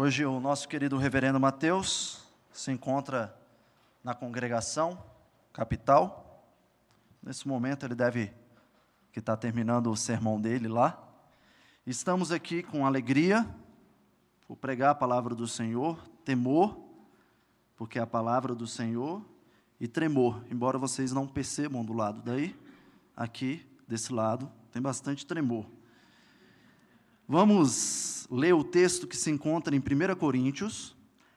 Hoje o nosso querido reverendo Mateus se encontra na congregação capital. Nesse momento ele deve que está terminando o sermão dele lá. Estamos aqui com alegria por pregar a palavra do Senhor, temor, porque é a palavra do Senhor, e tremor, embora vocês não percebam do lado daí, aqui desse lado tem bastante tremor. Vamos ler o texto que se encontra em 1 Coríntios,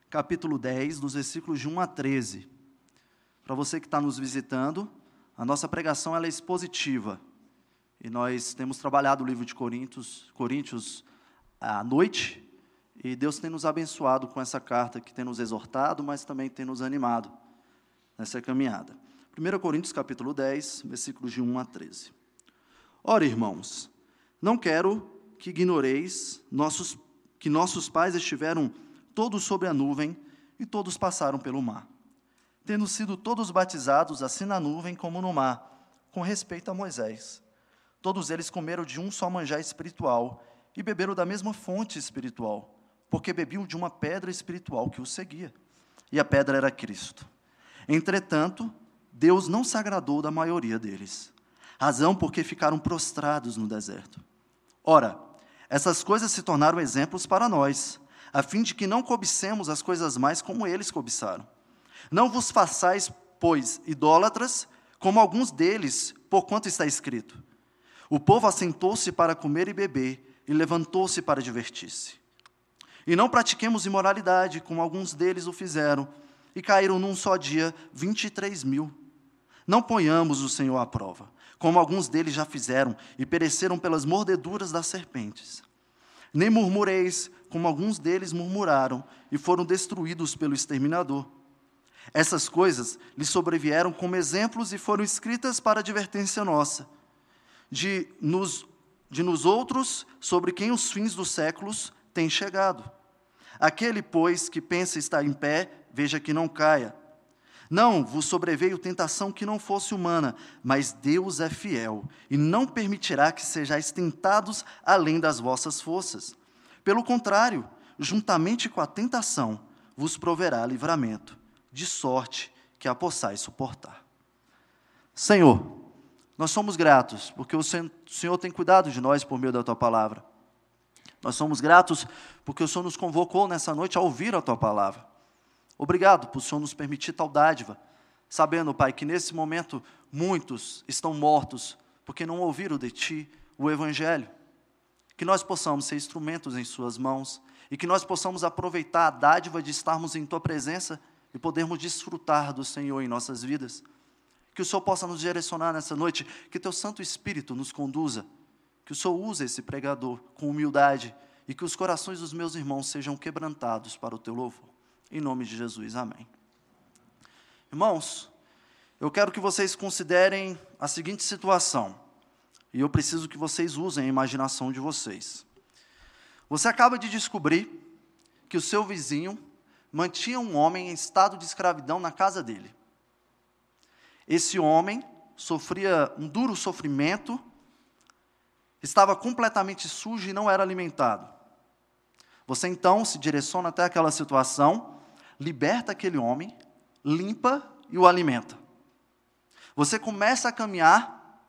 capítulo 10, dos versículos de 1 a 13. Para você que está nos visitando, a nossa pregação é expositiva. E nós temos trabalhado o livro de Coríntios, Coríntios à noite, e Deus tem nos abençoado com essa carta que tem nos exortado, mas também tem nos animado nessa caminhada. 1 Coríntios capítulo 10, versículos de 1 a 13. Ora, irmãos, não quero que ignoreis nossos, que nossos pais estiveram todos sobre a nuvem e todos passaram pelo mar, tendo sido todos batizados assim na nuvem como no mar, com respeito a Moisés. Todos eles comeram de um só manjar espiritual e beberam da mesma fonte espiritual, porque bebiam de uma pedra espiritual que os seguia, e a pedra era Cristo. Entretanto, Deus não se agradou da maioria deles, razão porque ficaram prostrados no deserto. Ora, essas coisas se tornaram exemplos para nós, a fim de que não cobicemos as coisas mais como eles cobiçaram. Não vos façais, pois, idólatras, como alguns deles, por quanto está escrito. O povo assentou-se para comer e beber, e levantou-se para divertir-se. E não pratiquemos imoralidade, como alguns deles o fizeram, e caíram num só dia vinte e três mil. Não ponhamos o Senhor à prova como alguns deles já fizeram, e pereceram pelas mordeduras das serpentes. Nem murmureis, como alguns deles murmuraram, e foram destruídos pelo exterminador. Essas coisas lhes sobrevieram como exemplos e foram escritas para advertência nossa, de nos, de nos outros sobre quem os fins dos séculos têm chegado. Aquele, pois, que pensa estar em pé, veja que não caia. Não vos sobreveio tentação que não fosse humana, mas Deus é fiel e não permitirá que sejais tentados além das vossas forças. Pelo contrário, juntamente com a tentação, vos proverá livramento, de sorte que a possais suportar. Senhor, nós somos gratos, porque o Senhor tem cuidado de nós por meio da tua palavra. Nós somos gratos porque o Senhor nos convocou nessa noite a ouvir a tua palavra. Obrigado por o Senhor nos permitir tal dádiva, sabendo, Pai, que nesse momento muitos estão mortos porque não ouviram de Ti o Evangelho. Que nós possamos ser instrumentos em Suas mãos e que nós possamos aproveitar a dádiva de estarmos em Tua presença e podermos desfrutar do Senhor em nossas vidas. Que o Senhor possa nos direcionar nessa noite, que Teu Santo Espírito nos conduza, que o Senhor use esse pregador com humildade e que os corações dos meus irmãos sejam quebrantados para o Teu louvor. Em nome de Jesus, amém. Irmãos, eu quero que vocês considerem a seguinte situação, e eu preciso que vocês usem a imaginação de vocês. Você acaba de descobrir que o seu vizinho mantinha um homem em estado de escravidão na casa dele. Esse homem sofria um duro sofrimento, estava completamente sujo e não era alimentado. Você então se direciona até aquela situação liberta aquele homem, limpa e o alimenta. Você começa a caminhar,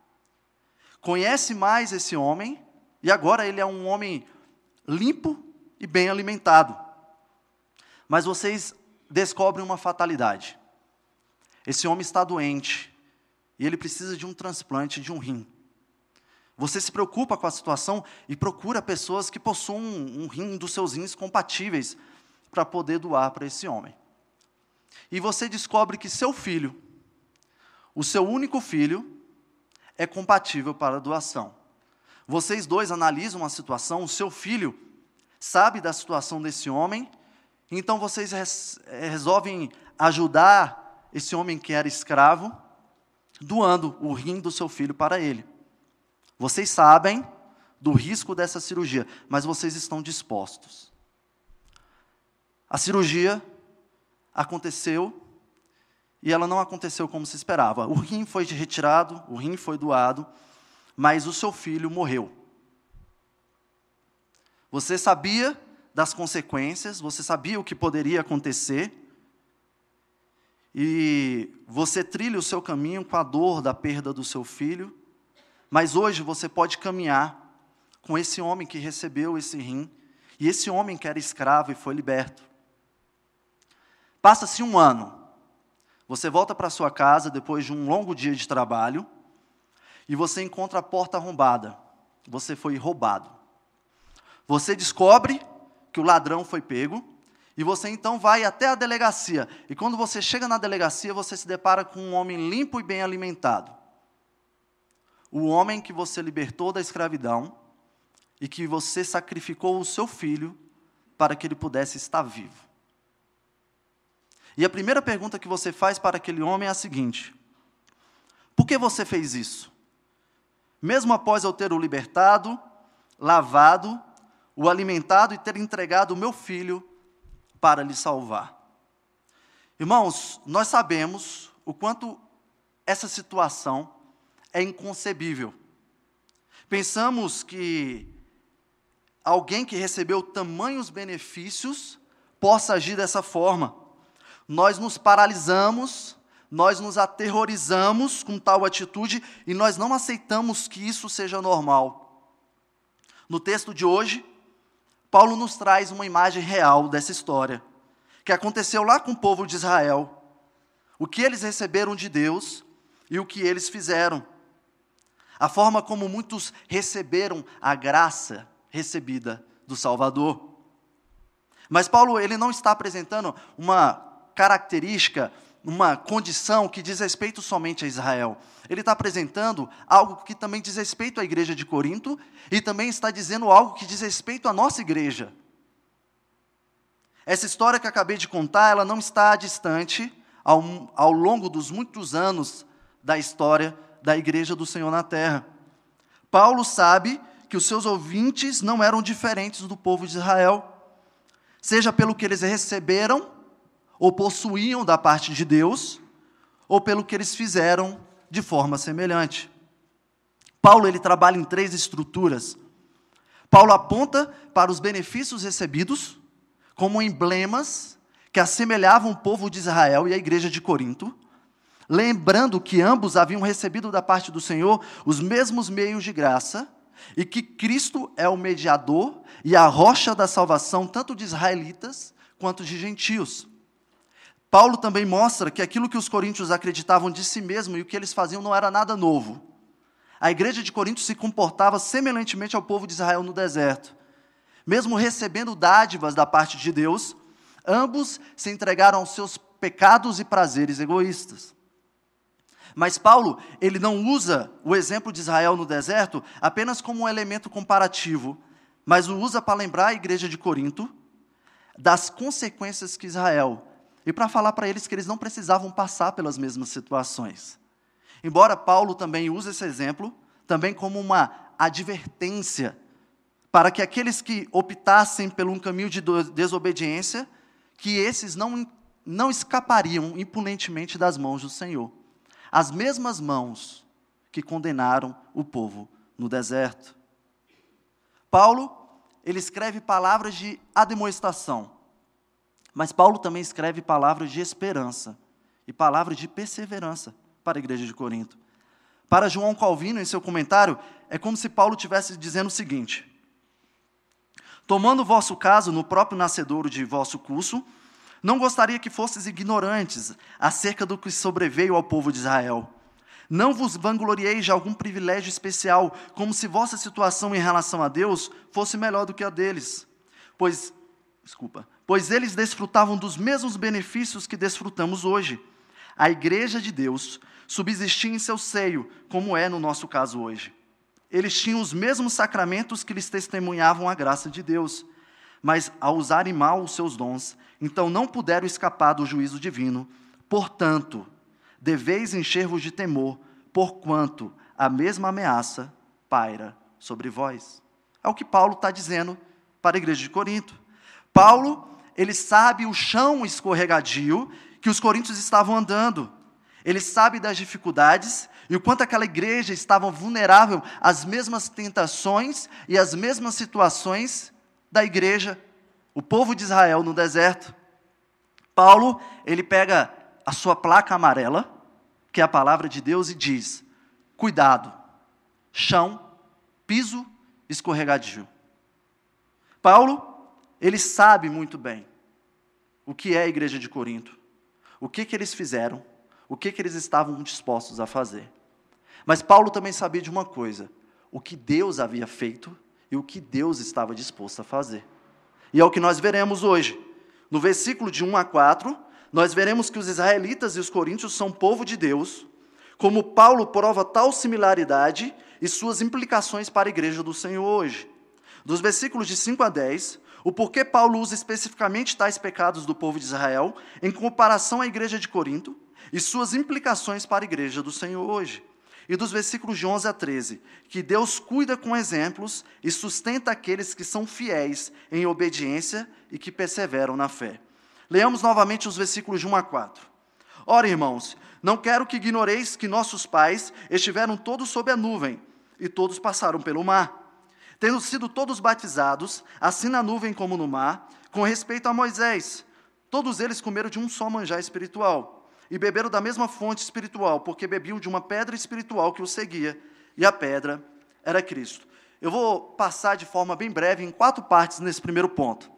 conhece mais esse homem, e agora ele é um homem limpo e bem alimentado. Mas vocês descobrem uma fatalidade. Esse homem está doente e ele precisa de um transplante de um rim. Você se preocupa com a situação e procura pessoas que possuam um, rim dos seus rins compatíveis para poder doar para esse homem. E você descobre que seu filho, o seu único filho, é compatível para a doação. Vocês dois analisam a situação, o seu filho sabe da situação desse homem, então vocês res, eh, resolvem ajudar esse homem que era escravo, doando o rim do seu filho para ele. Vocês sabem do risco dessa cirurgia, mas vocês estão dispostos. A cirurgia aconteceu e ela não aconteceu como se esperava. O rim foi retirado, o rim foi doado, mas o seu filho morreu. Você sabia das consequências, você sabia o que poderia acontecer, e você trilha o seu caminho com a dor da perda do seu filho, mas hoje você pode caminhar com esse homem que recebeu esse rim, e esse homem que era escravo e foi liberto. Passa-se um ano, você volta para sua casa depois de um longo dia de trabalho, e você encontra a porta arrombada, você foi roubado. Você descobre que o ladrão foi pego, e você então vai até a delegacia. E quando você chega na delegacia, você se depara com um homem limpo e bem alimentado. O homem que você libertou da escravidão e que você sacrificou o seu filho para que ele pudesse estar vivo. E a primeira pergunta que você faz para aquele homem é a seguinte: Por que você fez isso? Mesmo após eu ter o libertado, lavado, o alimentado e ter entregado o meu filho para lhe salvar. Irmãos, nós sabemos o quanto essa situação é inconcebível. Pensamos que alguém que recebeu tamanhos benefícios possa agir dessa forma. Nós nos paralisamos, nós nos aterrorizamos com tal atitude e nós não aceitamos que isso seja normal. No texto de hoje, Paulo nos traz uma imagem real dessa história, que aconteceu lá com o povo de Israel, o que eles receberam de Deus e o que eles fizeram, a forma como muitos receberam a graça recebida do Salvador. Mas Paulo ele não está apresentando uma característica uma condição que diz respeito somente a Israel. Ele está apresentando algo que também diz respeito à igreja de Corinto e também está dizendo algo que diz respeito à nossa igreja. Essa história que acabei de contar, ela não está distante ao, ao longo dos muitos anos da história da igreja do Senhor na terra. Paulo sabe que os seus ouvintes não eram diferentes do povo de Israel, seja pelo que eles receberam ou possuíam da parte de Deus, ou pelo que eles fizeram de forma semelhante. Paulo ele trabalha em três estruturas. Paulo aponta para os benefícios recebidos como emblemas que assemelhavam o povo de Israel e a igreja de Corinto, lembrando que ambos haviam recebido da parte do Senhor os mesmos meios de graça e que Cristo é o mediador e a rocha da salvação tanto de israelitas quanto de gentios. Paulo também mostra que aquilo que os coríntios acreditavam de si mesmo e o que eles faziam não era nada novo. A igreja de Corinto se comportava semelhantemente ao povo de Israel no deserto. Mesmo recebendo dádivas da parte de Deus, ambos se entregaram aos seus pecados e prazeres egoístas. Mas Paulo, ele não usa o exemplo de Israel no deserto apenas como um elemento comparativo, mas o usa para lembrar a igreja de Corinto das consequências que Israel e para falar para eles que eles não precisavam passar pelas mesmas situações. Embora Paulo também use esse exemplo, também como uma advertência para que aqueles que optassem por um caminho de desobediência, que esses não, não escapariam impunentemente das mãos do Senhor. As mesmas mãos que condenaram o povo no deserto. Paulo, ele escreve palavras de ademoestação, mas Paulo também escreve palavras de esperança e palavras de perseverança para a igreja de Corinto. Para João Calvino, em seu comentário, é como se Paulo estivesse dizendo o seguinte: Tomando vosso caso no próprio nascedouro de vosso curso, não gostaria que fosses ignorantes acerca do que sobreveio ao povo de Israel. Não vos vanglorieis de algum privilégio especial, como se vossa situação em relação a Deus fosse melhor do que a deles. Pois, desculpa, pois eles desfrutavam dos mesmos benefícios que desfrutamos hoje. A igreja de Deus subsistia em seu seio, como é no nosso caso hoje. Eles tinham os mesmos sacramentos que lhes testemunhavam a graça de Deus, mas ao usarem mal os seus dons, então não puderam escapar do juízo divino. Portanto, deveis encher-vos de temor, porquanto a mesma ameaça paira sobre vós. É o que Paulo está dizendo para a igreja de Corinto. Paulo ele sabe o chão escorregadio que os coríntios estavam andando. Ele sabe das dificuldades e o quanto aquela igreja estava vulnerável às mesmas tentações e às mesmas situações da igreja o povo de Israel no deserto. Paulo, ele pega a sua placa amarela, que é a palavra de Deus, e diz: cuidado, chão, piso escorregadio. Paulo, ele sabe muito bem o que é a igreja de Corinto, o que, que eles fizeram, o que, que eles estavam dispostos a fazer. Mas Paulo também sabia de uma coisa: o que Deus havia feito e o que Deus estava disposto a fazer. E é o que nós veremos hoje. No versículo de 1 a 4, nós veremos que os israelitas e os coríntios são povo de Deus, como Paulo prova tal similaridade e suas implicações para a igreja do Senhor hoje. Dos versículos de 5 a 10, o porquê Paulo usa especificamente tais pecados do povo de Israel em comparação à igreja de Corinto e suas implicações para a igreja do Senhor hoje. E dos versículos de 11 a 13, que Deus cuida com exemplos e sustenta aqueles que são fiéis em obediência e que perseveram na fé. Leamos novamente os versículos de 1 a 4. Ora, irmãos, não quero que ignoreis que nossos pais estiveram todos sob a nuvem e todos passaram pelo mar. Tendo sido todos batizados, assim na nuvem como no mar, com respeito a Moisés, todos eles comeram de um só manjar espiritual e beberam da mesma fonte espiritual, porque bebiam de uma pedra espiritual que os seguia, e a pedra era Cristo. Eu vou passar de forma bem breve em quatro partes nesse primeiro ponto.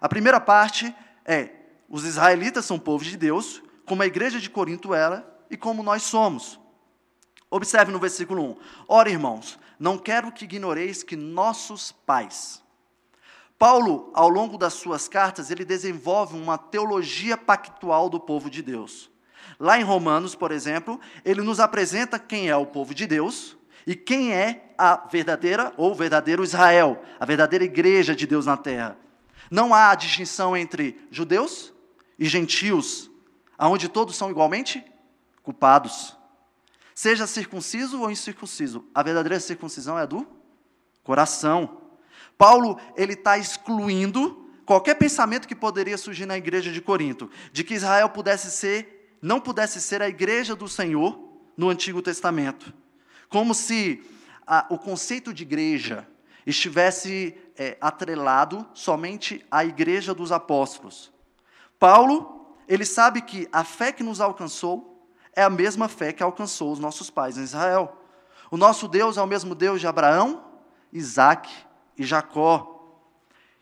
A primeira parte é: os israelitas são povo de Deus, como a igreja de Corinto era e como nós somos. Observe no versículo 1. Ora, irmãos, não quero que ignoreis que nossos pais. Paulo, ao longo das suas cartas, ele desenvolve uma teologia pactual do povo de Deus. Lá em Romanos, por exemplo, ele nos apresenta quem é o povo de Deus e quem é a verdadeira ou verdadeiro Israel, a verdadeira igreja de Deus na terra. Não há distinção entre judeus e gentios, aonde todos são igualmente culpados. Seja circunciso ou incircunciso, a verdadeira circuncisão é a do coração. Paulo ele está excluindo qualquer pensamento que poderia surgir na igreja de Corinto, de que Israel pudesse ser, não pudesse ser a igreja do Senhor no Antigo Testamento, como se a, o conceito de igreja estivesse é, atrelado somente à igreja dos apóstolos. Paulo, ele sabe que a fé que nos alcançou é a mesma fé que alcançou os nossos pais em Israel. O nosso Deus é o mesmo Deus de Abraão, Isaac e Jacó.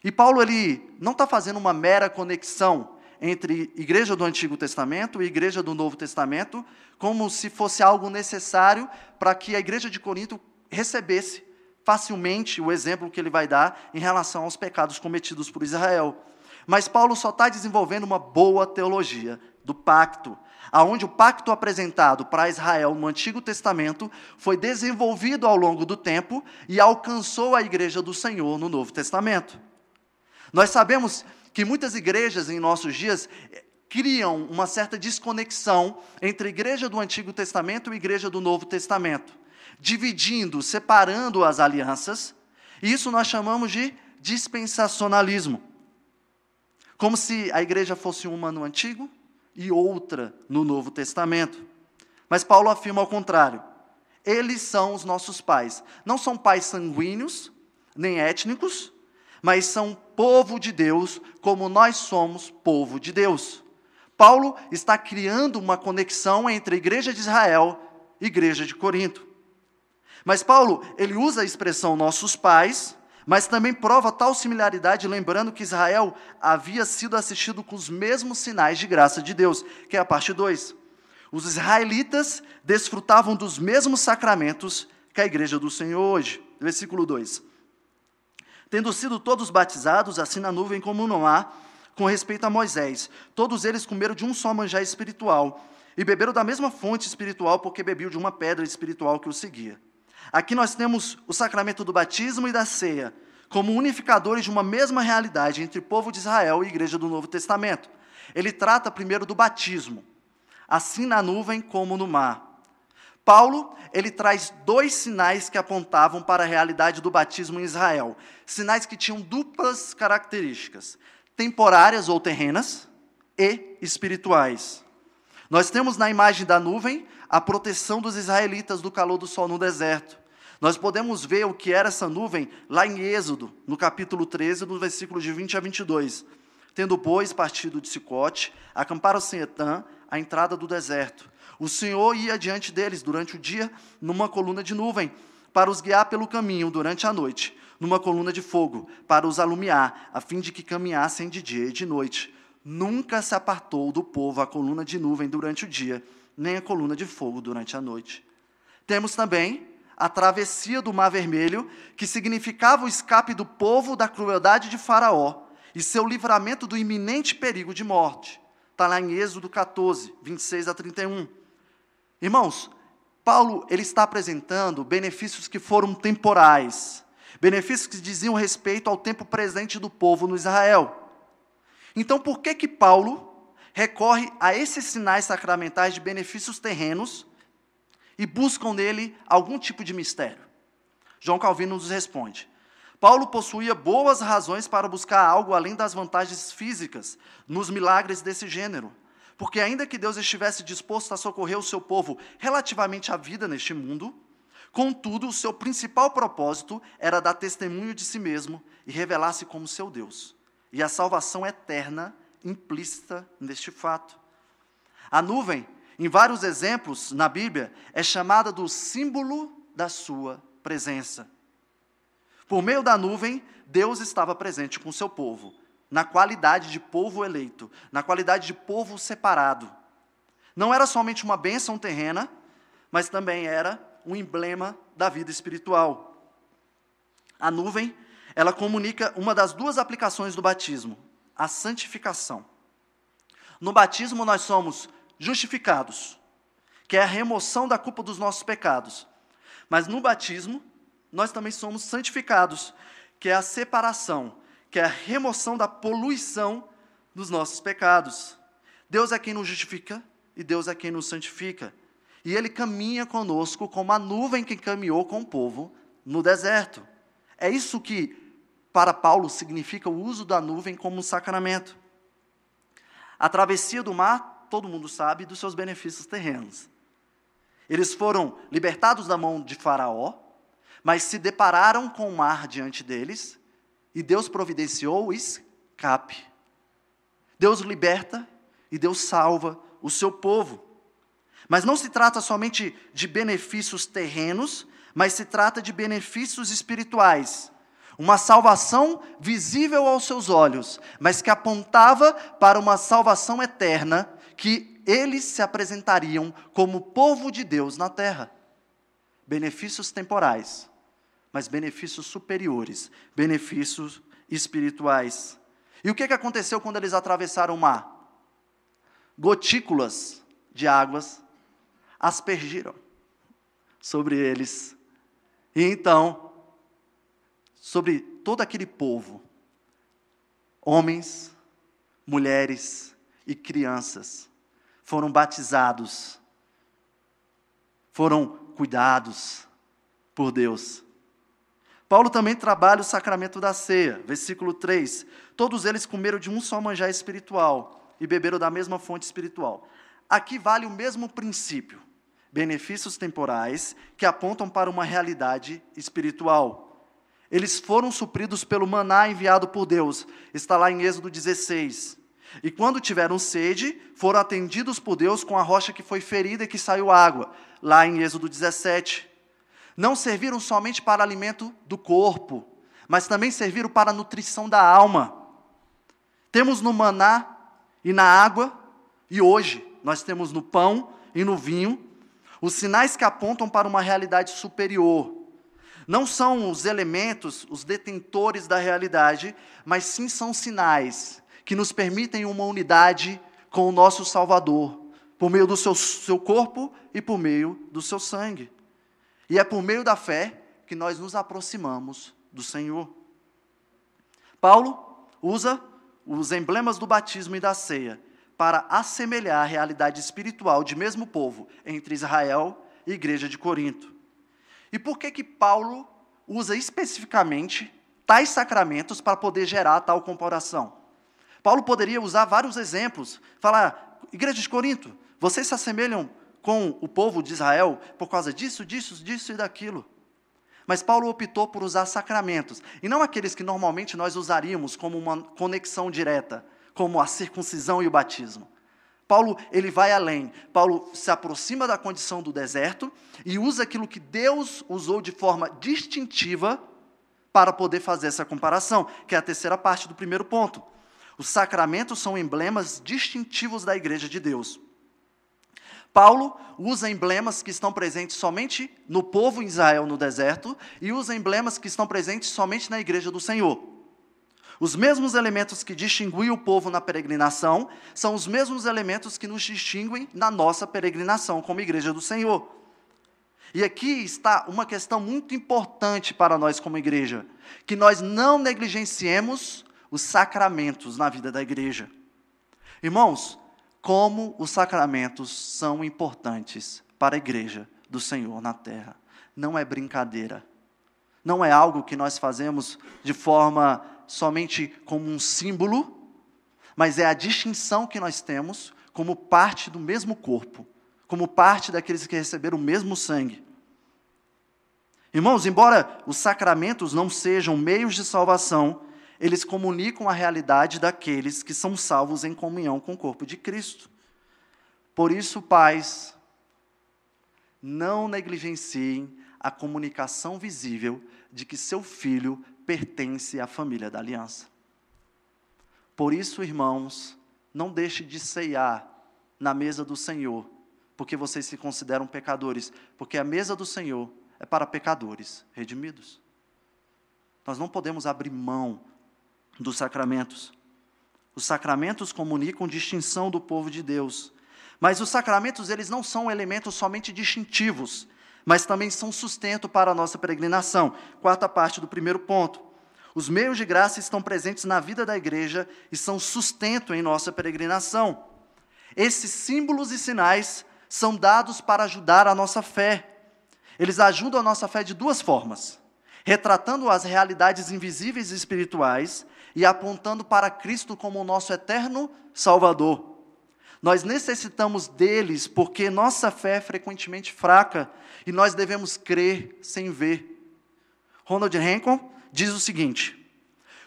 E Paulo ele não está fazendo uma mera conexão entre igreja do Antigo Testamento e igreja do Novo Testamento, como se fosse algo necessário para que a igreja de Corinto recebesse facilmente o exemplo que ele vai dar em relação aos pecados cometidos por Israel. Mas Paulo só está desenvolvendo uma boa teologia do pacto, aonde o pacto apresentado para Israel no Antigo Testamento foi desenvolvido ao longo do tempo e alcançou a igreja do Senhor no Novo Testamento. Nós sabemos que muitas igrejas em nossos dias eh, criam uma certa desconexão entre a igreja do Antigo Testamento e a igreja do Novo Testamento, dividindo, separando as alianças, e isso nós chamamos de dispensacionalismo. Como se a igreja fosse uma no Antigo e outra no Novo Testamento. Mas Paulo afirma ao contrário. Eles são os nossos pais. Não são pais sanguíneos, nem étnicos, mas são povo de Deus, como nós somos povo de Deus. Paulo está criando uma conexão entre a igreja de Israel e a igreja de Corinto. Mas Paulo, ele usa a expressão nossos pais mas também prova tal similaridade, lembrando que Israel havia sido assistido com os mesmos sinais de graça de Deus, que é a parte 2. Os israelitas desfrutavam dos mesmos sacramentos que a igreja do Senhor hoje. Versículo 2. Tendo sido todos batizados, assim na nuvem como no mar, com respeito a Moisés, todos eles comeram de um só manjar espiritual e beberam da mesma fonte espiritual, porque bebiam de uma pedra espiritual que os seguia. Aqui nós temos o sacramento do batismo e da ceia, como unificadores de uma mesma realidade entre o povo de Israel e a igreja do Novo Testamento. Ele trata primeiro do batismo, assim na nuvem como no mar. Paulo, ele traz dois sinais que apontavam para a realidade do batismo em Israel. Sinais que tinham duplas características: temporárias ou terrenas e espirituais. Nós temos na imagem da nuvem a proteção dos israelitas do calor do sol no deserto. Nós podemos ver o que era essa nuvem lá em Êxodo, no capítulo 13, no versículo de 20 a 22. Tendo, pois, partido de Sicote, acamparam-se em Etã, à entrada do deserto. O Senhor ia diante deles durante o dia numa coluna de nuvem, para os guiar pelo caminho durante a noite, numa coluna de fogo, para os alumiar, a fim de que caminhassem de dia e de noite. Nunca se apartou do povo a coluna de nuvem durante o dia, nem a coluna de fogo durante a noite. Temos também a travessia do Mar Vermelho, que significava o escape do povo da crueldade de Faraó e seu livramento do iminente perigo de morte. Está lá em Êxodo 14, 26 a 31. Irmãos, Paulo ele está apresentando benefícios que foram temporais, benefícios que diziam respeito ao tempo presente do povo no Israel. Então, por que que Paulo recorre a esses sinais sacramentais de benefícios terrenos e buscam nele algum tipo de mistério. João Calvino nos responde: Paulo possuía boas razões para buscar algo além das vantagens físicas nos milagres desse gênero. Porque, ainda que Deus estivesse disposto a socorrer o seu povo relativamente à vida neste mundo, contudo, o seu principal propósito era dar testemunho de si mesmo e revelar-se como seu Deus. E a salvação eterna implícita neste fato. A nuvem em vários exemplos na Bíblia, é chamada do símbolo da sua presença. Por meio da nuvem, Deus estava presente com seu povo, na qualidade de povo eleito, na qualidade de povo separado. Não era somente uma bênção terrena, mas também era um emblema da vida espiritual. A nuvem, ela comunica uma das duas aplicações do batismo, a santificação. No batismo, nós somos justificados, que é a remoção da culpa dos nossos pecados. Mas no batismo, nós também somos santificados, que é a separação, que é a remoção da poluição dos nossos pecados. Deus é quem nos justifica e Deus é quem nos santifica. E Ele caminha conosco como a nuvem que caminhou com o povo no deserto. É isso que, para Paulo, significa o uso da nuvem como um sacramento. A travessia do mar todo mundo sabe, dos seus benefícios terrenos. Eles foram libertados da mão de Faraó, mas se depararam com o mar diante deles, e Deus providenciou o escape. Deus liberta e Deus salva o seu povo. Mas não se trata somente de benefícios terrenos, mas se trata de benefícios espirituais. Uma salvação visível aos seus olhos, mas que apontava para uma salvação eterna que eles se apresentariam como povo de Deus na terra. Benefícios temporais, mas benefícios superiores, benefícios espirituais. E o que, que aconteceu quando eles atravessaram o mar? Gotículas de águas aspergiram sobre eles. E então, sobre todo aquele povo, homens, mulheres e crianças, foram batizados, foram cuidados por Deus. Paulo também trabalha o sacramento da ceia, versículo 3. Todos eles comeram de um só manjar espiritual e beberam da mesma fonte espiritual. Aqui vale o mesmo princípio: benefícios temporais que apontam para uma realidade espiritual. Eles foram supridos pelo maná enviado por Deus, está lá em Êxodo 16. E quando tiveram sede, foram atendidos por Deus com a rocha que foi ferida e que saiu água, lá em Êxodo 17. Não serviram somente para alimento do corpo, mas também serviram para a nutrição da alma. Temos no maná e na água, e hoje nós temos no pão e no vinho, os sinais que apontam para uma realidade superior. Não são os elementos, os detentores da realidade, mas sim são sinais que nos permitem uma unidade com o nosso Salvador, por meio do seu, seu corpo e por meio do seu sangue. E é por meio da fé que nós nos aproximamos do Senhor. Paulo usa os emblemas do batismo e da ceia para assemelhar a realidade espiritual de mesmo povo entre Israel e igreja de Corinto. E por que que Paulo usa especificamente tais sacramentos para poder gerar tal comparação? Paulo poderia usar vários exemplos, falar, igreja de Corinto, vocês se assemelham com o povo de Israel por causa disso, disso, disso e daquilo. Mas Paulo optou por usar sacramentos, e não aqueles que normalmente nós usaríamos como uma conexão direta, como a circuncisão e o batismo. Paulo, ele vai além. Paulo se aproxima da condição do deserto e usa aquilo que Deus usou de forma distintiva para poder fazer essa comparação, que é a terceira parte do primeiro ponto. Os sacramentos são emblemas distintivos da igreja de Deus. Paulo usa emblemas que estão presentes somente no povo Israel no deserto e usa emblemas que estão presentes somente na igreja do Senhor. Os mesmos elementos que distinguiam o povo na peregrinação são os mesmos elementos que nos distinguem na nossa peregrinação como igreja do Senhor. E aqui está uma questão muito importante para nós como igreja, que nós não negligenciemos os sacramentos na vida da igreja. Irmãos, como os sacramentos são importantes para a igreja do Senhor na terra. Não é brincadeira. Não é algo que nós fazemos de forma somente como um símbolo, mas é a distinção que nós temos como parte do mesmo corpo, como parte daqueles que receberam o mesmo sangue. Irmãos, embora os sacramentos não sejam meios de salvação, eles comunicam a realidade daqueles que são salvos em comunhão com o corpo de Cristo. Por isso, pais, não negligenciem a comunicação visível de que seu filho pertence à família da aliança. Por isso, irmãos, não deixe de ceiar na mesa do Senhor, porque vocês se consideram pecadores, porque a mesa do Senhor é para pecadores redimidos. Nós não podemos abrir mão dos sacramentos. Os sacramentos comunicam distinção do povo de Deus. Mas os sacramentos, eles não são elementos somente distintivos, mas também são sustento para a nossa peregrinação. Quarta parte do primeiro ponto. Os meios de graça estão presentes na vida da igreja e são sustento em nossa peregrinação. Esses símbolos e sinais são dados para ajudar a nossa fé. Eles ajudam a nossa fé de duas formas: retratando as realidades invisíveis e espirituais e apontando para Cristo como o nosso eterno Salvador. Nós necessitamos deles porque nossa fé é frequentemente fraca e nós devemos crer sem ver. Ronald Reagan diz o seguinte: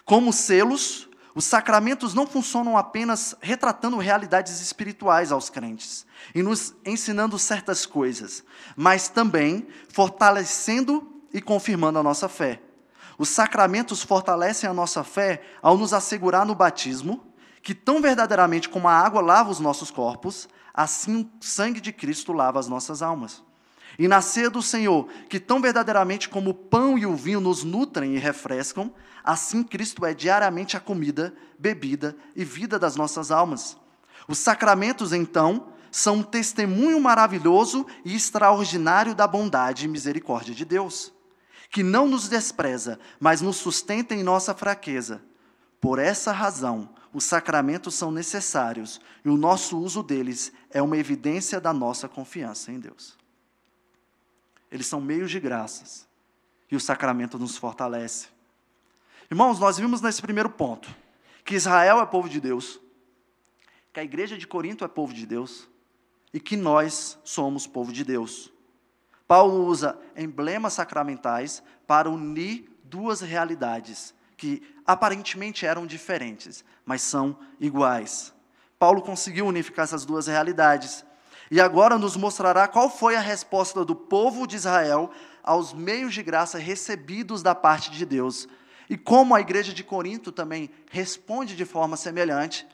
como selos, os sacramentos não funcionam apenas retratando realidades espirituais aos crentes e nos ensinando certas coisas, mas também fortalecendo e confirmando a nossa fé. Os sacramentos fortalecem a nossa fé ao nos assegurar no batismo que, tão verdadeiramente como a água lava os nossos corpos, assim o sangue de Cristo lava as nossas almas. E nascer do Senhor, que tão verdadeiramente como o pão e o vinho nos nutrem e refrescam, assim Cristo é diariamente a comida, bebida e vida das nossas almas. Os sacramentos, então, são um testemunho maravilhoso e extraordinário da bondade e misericórdia de Deus que não nos despreza, mas nos sustenta em nossa fraqueza. Por essa razão, os sacramentos são necessários e o nosso uso deles é uma evidência da nossa confiança em Deus. Eles são meios de graças e o sacramento nos fortalece. Irmãos, nós vimos nesse primeiro ponto que Israel é povo de Deus, que a igreja de Corinto é povo de Deus e que nós somos povo de Deus. Paulo usa emblemas sacramentais para unir duas realidades que aparentemente eram diferentes, mas são iguais. Paulo conseguiu unificar essas duas realidades. E agora nos mostrará qual foi a resposta do povo de Israel aos meios de graça recebidos da parte de Deus. E como a igreja de Corinto também responde de forma semelhante,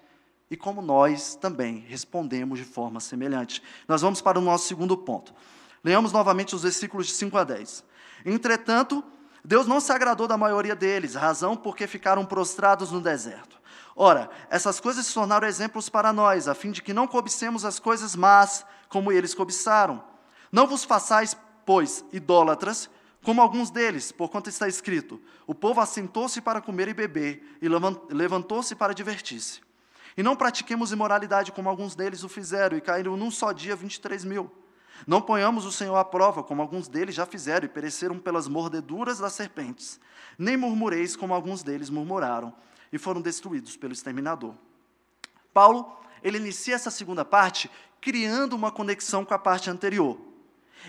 e como nós também respondemos de forma semelhante. Nós vamos para o nosso segundo ponto. Leamos novamente os versículos de 5 a 10. Entretanto, Deus não se agradou da maioria deles, razão porque ficaram prostrados no deserto. Ora, essas coisas se tornaram exemplos para nós, a fim de que não cobicemos as coisas más, como eles cobiçaram. Não vos façais, pois, idólatras, como alguns deles, por quanto está escrito: O povo assentou-se para comer e beber, e levantou-se para divertir-se. E não pratiquemos imoralidade, como alguns deles o fizeram, e caíram num só dia 23 mil. Não ponhamos o Senhor à prova, como alguns deles já fizeram e pereceram pelas mordeduras das serpentes. Nem murmureis, como alguns deles murmuraram e foram destruídos pelo exterminador. Paulo, ele inicia essa segunda parte criando uma conexão com a parte anterior.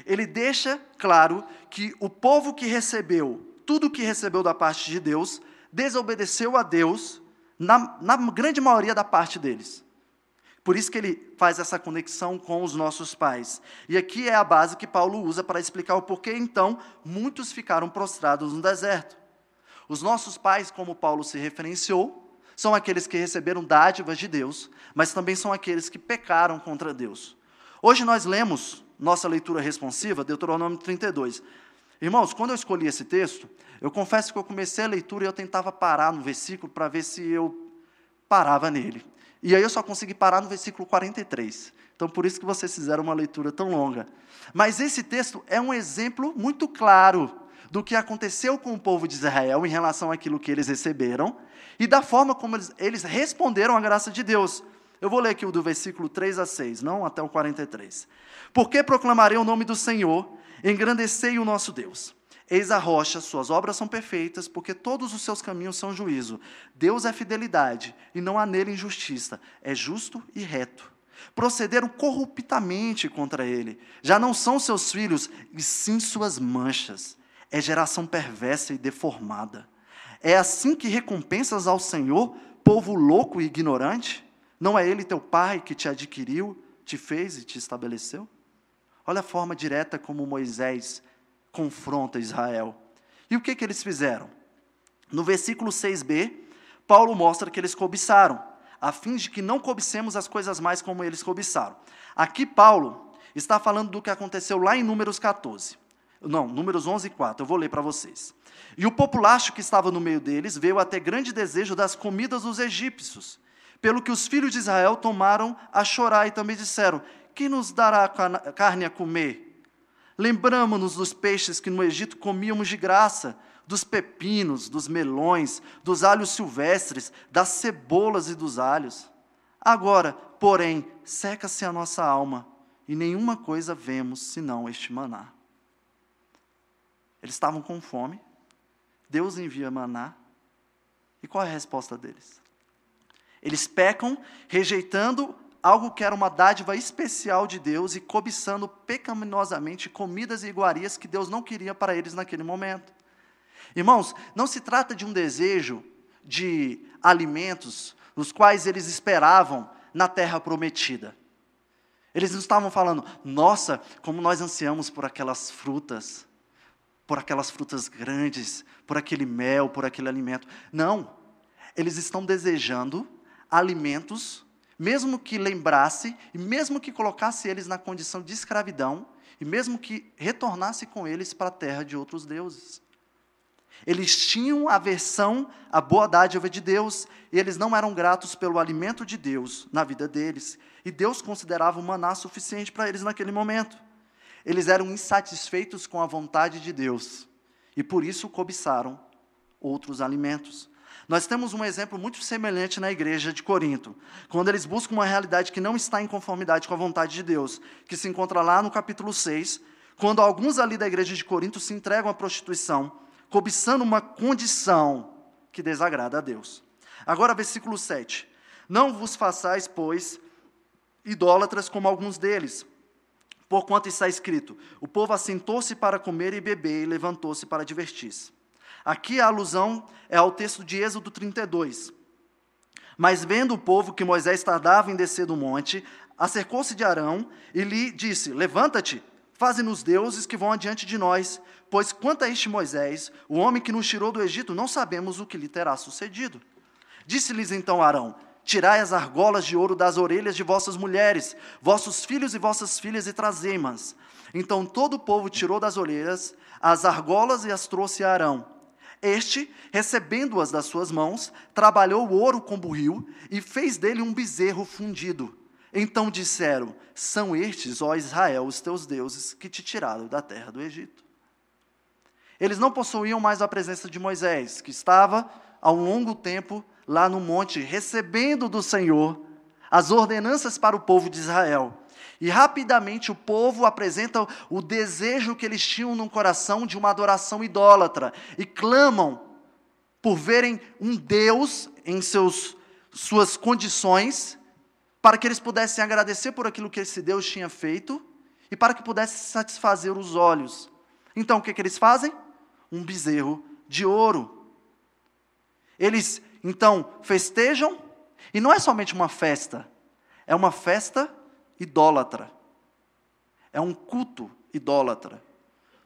ele deixa claro que o povo que recebeu tudo que recebeu da parte de Deus, desobedeceu a Deus na, na grande maioria da parte deles. Por isso que ele faz essa conexão com os nossos pais. E aqui é a base que Paulo usa para explicar o porquê, então, muitos ficaram prostrados no deserto. Os nossos pais, como Paulo se referenciou, são aqueles que receberam dádivas de Deus, mas também são aqueles que pecaram contra Deus. Hoje nós lemos nossa leitura responsiva, Deuteronômio 32. Irmãos, quando eu escolhi esse texto, eu confesso que eu comecei a leitura e eu tentava parar no versículo para ver se eu parava nele. E aí eu só consegui parar no versículo 43. Então, por isso que vocês fizeram uma leitura tão longa. Mas esse texto é um exemplo muito claro do que aconteceu com o povo de Israel em relação àquilo que eles receberam e da forma como eles, responderam à graça de Deus. Eu vou ler aqui o do versículo 3 a 6, não até o 43. Porque proclamarei o nome do Senhor Engrandecei o nosso Deus. Eis a rocha, suas obras são perfeitas, porque todos os seus caminhos são juízo. Deus é fidelidade, e não há nele injustiça. É justo e reto. Procederam corruptamente contra ele. Já não são seus filhos, e sim suas manchas. É geração perversa e deformada. É assim que recompensas ao Senhor, povo louco e ignorante? Não é ele teu pai que te adquiriu, te fez e te estabeleceu? Olha a forma direta como Moisés confronta Israel. E o que, que eles fizeram? No versículo 6b, Paulo mostra que eles cobiçaram, a fim de que não cobicemos as coisas mais como eles cobiçaram. Aqui, Paulo está falando do que aconteceu lá em Números 14. Não, Números 11 e 4, eu vou ler para vocês. E o populacho que estava no meio deles veio a ter grande desejo das comidas dos egípcios, pelo que os filhos de Israel tomaram a chorar e também disseram: que nos dará carne a comer? Lembramos-nos dos peixes que no Egito comíamos de graça, dos pepinos, dos melões, dos alhos silvestres, das cebolas e dos alhos. Agora, porém, seca-se a nossa alma, e nenhuma coisa vemos senão este maná. Eles estavam com fome, Deus envia maná, e qual é a resposta deles? Eles pecam, rejeitando algo que era uma dádiva especial de Deus e cobiçando pecaminosamente comidas e iguarias que Deus não queria para eles naquele momento. Irmãos, não se trata de um desejo de alimentos os quais eles esperavam na terra prometida. Eles não estavam falando, nossa, como nós ansiamos por aquelas frutas, por aquelas frutas grandes, por aquele mel, por aquele alimento. Não. Eles estão desejando alimentos mesmo que lembrasse, e mesmo que colocasse eles na condição de escravidão, e mesmo que retornasse com eles para a terra de outros deuses. Eles tinham aversão à boa dádiva de Deus, e eles não eram gratos pelo alimento de Deus na vida deles, e Deus considerava o maná suficiente para eles naquele momento. Eles eram insatisfeitos com a vontade de Deus, e por isso cobiçaram outros alimentos. Nós temos um exemplo muito semelhante na igreja de Corinto, quando eles buscam uma realidade que não está em conformidade com a vontade de Deus, que se encontra lá no capítulo 6, quando alguns ali da igreja de Corinto se entregam à prostituição, cobiçando uma condição que desagrada a Deus. Agora, versículo 7. Não vos façais, pois, idólatras como alguns deles, porquanto está escrito: o povo assentou-se para comer e beber e levantou-se para divertir-se. Aqui a alusão é ao texto de Êxodo 32. Mas vendo o povo que Moisés tardava em descer do monte, acercou-se de Arão e lhe disse: Levanta-te, faze-nos deuses que vão adiante de nós, pois quanto a este Moisés, o homem que nos tirou do Egito, não sabemos o que lhe terá sucedido. Disse-lhes então Arão: Tirai as argolas de ouro das orelhas de vossas mulheres, vossos filhos e vossas filhas, e trazei-mas. Então todo o povo tirou das orelhas as argolas e as trouxe a Arão. Este, recebendo-as das suas mãos, trabalhou o ouro com burril e fez dele um bezerro fundido. Então disseram: São estes, ó Israel, os teus deuses que te tiraram da terra do Egito. Eles não possuíam mais a presença de Moisés, que estava há um longo tempo lá no monte, recebendo do Senhor as ordenanças para o povo de Israel. E rapidamente o povo apresenta o desejo que eles tinham no coração de uma adoração idólatra e clamam por verem um Deus em seus, suas condições, para que eles pudessem agradecer por aquilo que esse Deus tinha feito e para que pudesse satisfazer os olhos. Então, o que, que eles fazem? Um bezerro de ouro. Eles, então, festejam, e não é somente uma festa, é uma festa idólatra. É um culto idólatra,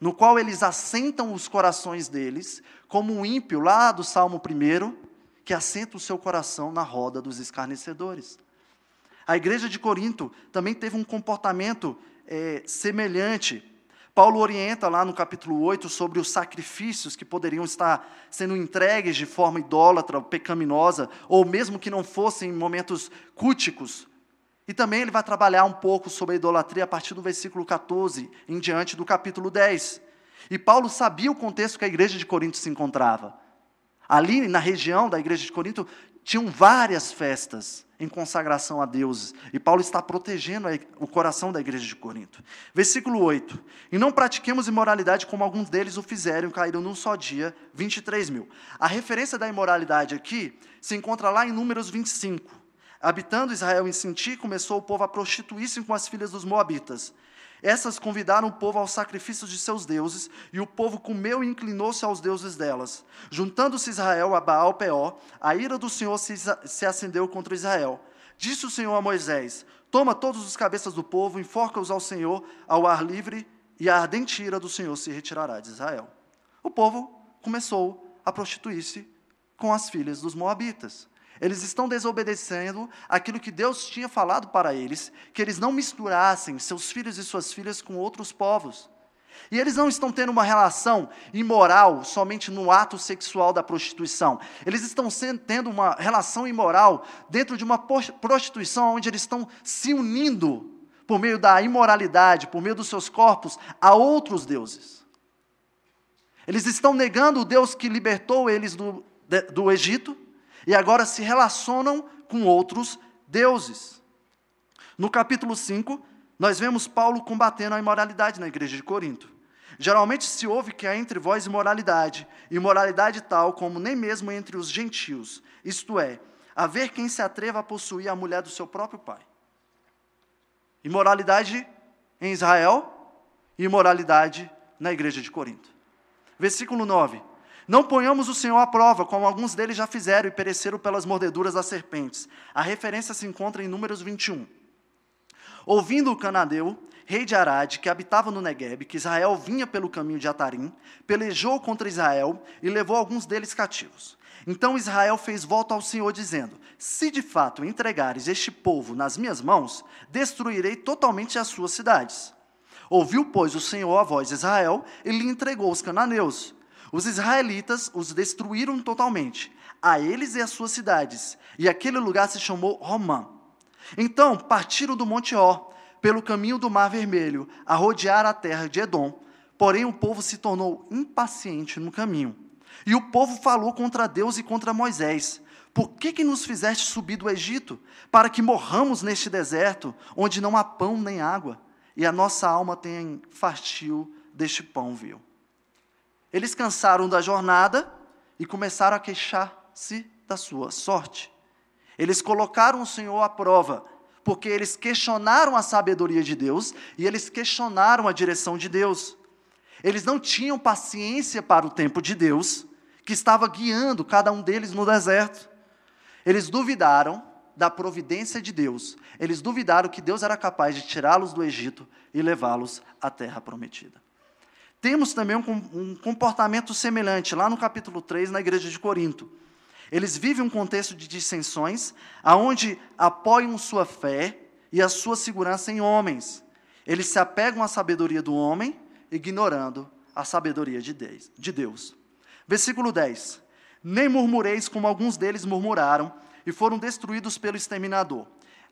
no qual eles assentam os corações deles, como um ímpio lá do Salmo 1, que assenta o seu coração na roda dos escarnecedores. A igreja de Corinto também teve um comportamento é, semelhante. Paulo orienta lá no capítulo 8 sobre os sacrifícios que poderiam estar sendo entregues de forma idólatra, pecaminosa, ou mesmo que não fossem em momentos cúticos. E também ele vai trabalhar um pouco sobre a idolatria a partir do versículo 14 em diante do capítulo 10. E Paulo sabia o contexto que a igreja de Corinto se encontrava. Ali na região da igreja de Corinto tinham várias festas em consagração a deuses. E Paulo está protegendo o coração da igreja de Corinto. Versículo 8. E não pratiquemos imoralidade como alguns deles o fizeram caíram num só dia, 23 mil. A referência da imoralidade aqui se encontra lá em Números 25. Habitando Israel em Sinti, começou o povo a prostituir-se com as filhas dos moabitas. Essas convidaram o povo aos sacrifícios de seus deuses, e o povo comeu e inclinou-se aos deuses delas. Juntando-se Israel a Baal Peó, a ira do Senhor se, se acendeu contra Israel. Disse o Senhor a Moisés: Toma todos os cabeças do povo, enforca-os ao Senhor ao ar livre, e a ardente ira do Senhor se retirará de Israel. O povo começou a prostituir-se com as filhas dos moabitas. Eles estão desobedecendo aquilo que Deus tinha falado para eles, que eles não misturassem seus filhos e suas filhas com outros povos. E eles não estão tendo uma relação imoral somente no ato sexual da prostituição. Eles estão tendo uma relação imoral dentro de uma prostituição onde eles estão se unindo por meio da imoralidade, por meio dos seus corpos, a outros deuses. Eles estão negando o Deus que libertou eles do, do Egito, e agora se relacionam com outros deuses. No capítulo 5, nós vemos Paulo combatendo a imoralidade na igreja de Corinto. Geralmente se ouve que há entre vós imoralidade, imoralidade tal como nem mesmo entre os gentios, isto é, haver quem se atreva a possuir a mulher do seu próprio pai. Imoralidade em Israel e imoralidade na igreja de Corinto. Versículo 9. Não ponhamos o Senhor à prova, como alguns deles já fizeram e pereceram pelas mordeduras das serpentes. A referência se encontra em Números 21. Ouvindo o canadeu, rei de Arade, que habitava no Negueb, que Israel vinha pelo caminho de Atarim, pelejou contra Israel e levou alguns deles cativos. Então Israel fez volta ao Senhor, dizendo: Se de fato entregares este povo nas minhas mãos, destruirei totalmente as suas cidades. Ouviu, pois, o Senhor a voz de Israel e lhe entregou os cananeus. Os israelitas os destruíram totalmente, a eles e as suas cidades, e aquele lugar se chamou Romã. Então partiram do Monte Ó, pelo caminho do Mar Vermelho, a rodear a terra de Edom. Porém o povo se tornou impaciente no caminho. E o povo falou contra Deus e contra Moisés: Por que, que nos fizeste subir do Egito, para que morramos neste deserto, onde não há pão nem água, e a nossa alma tem fastio deste pão vil? Eles cansaram da jornada e começaram a queixar-se da sua sorte. Eles colocaram o Senhor à prova, porque eles questionaram a sabedoria de Deus e eles questionaram a direção de Deus. Eles não tinham paciência para o tempo de Deus, que estava guiando cada um deles no deserto. Eles duvidaram da providência de Deus. Eles duvidaram que Deus era capaz de tirá-los do Egito e levá-los à terra prometida. Temos também um, um comportamento semelhante lá no capítulo 3, na igreja de Corinto. Eles vivem um contexto de dissensões, aonde apoiam sua fé e a sua segurança em homens. Eles se apegam à sabedoria do homem, ignorando a sabedoria de Deus. Versículo 10. Nem murmureis como alguns deles murmuraram e foram destruídos pelo exterminador.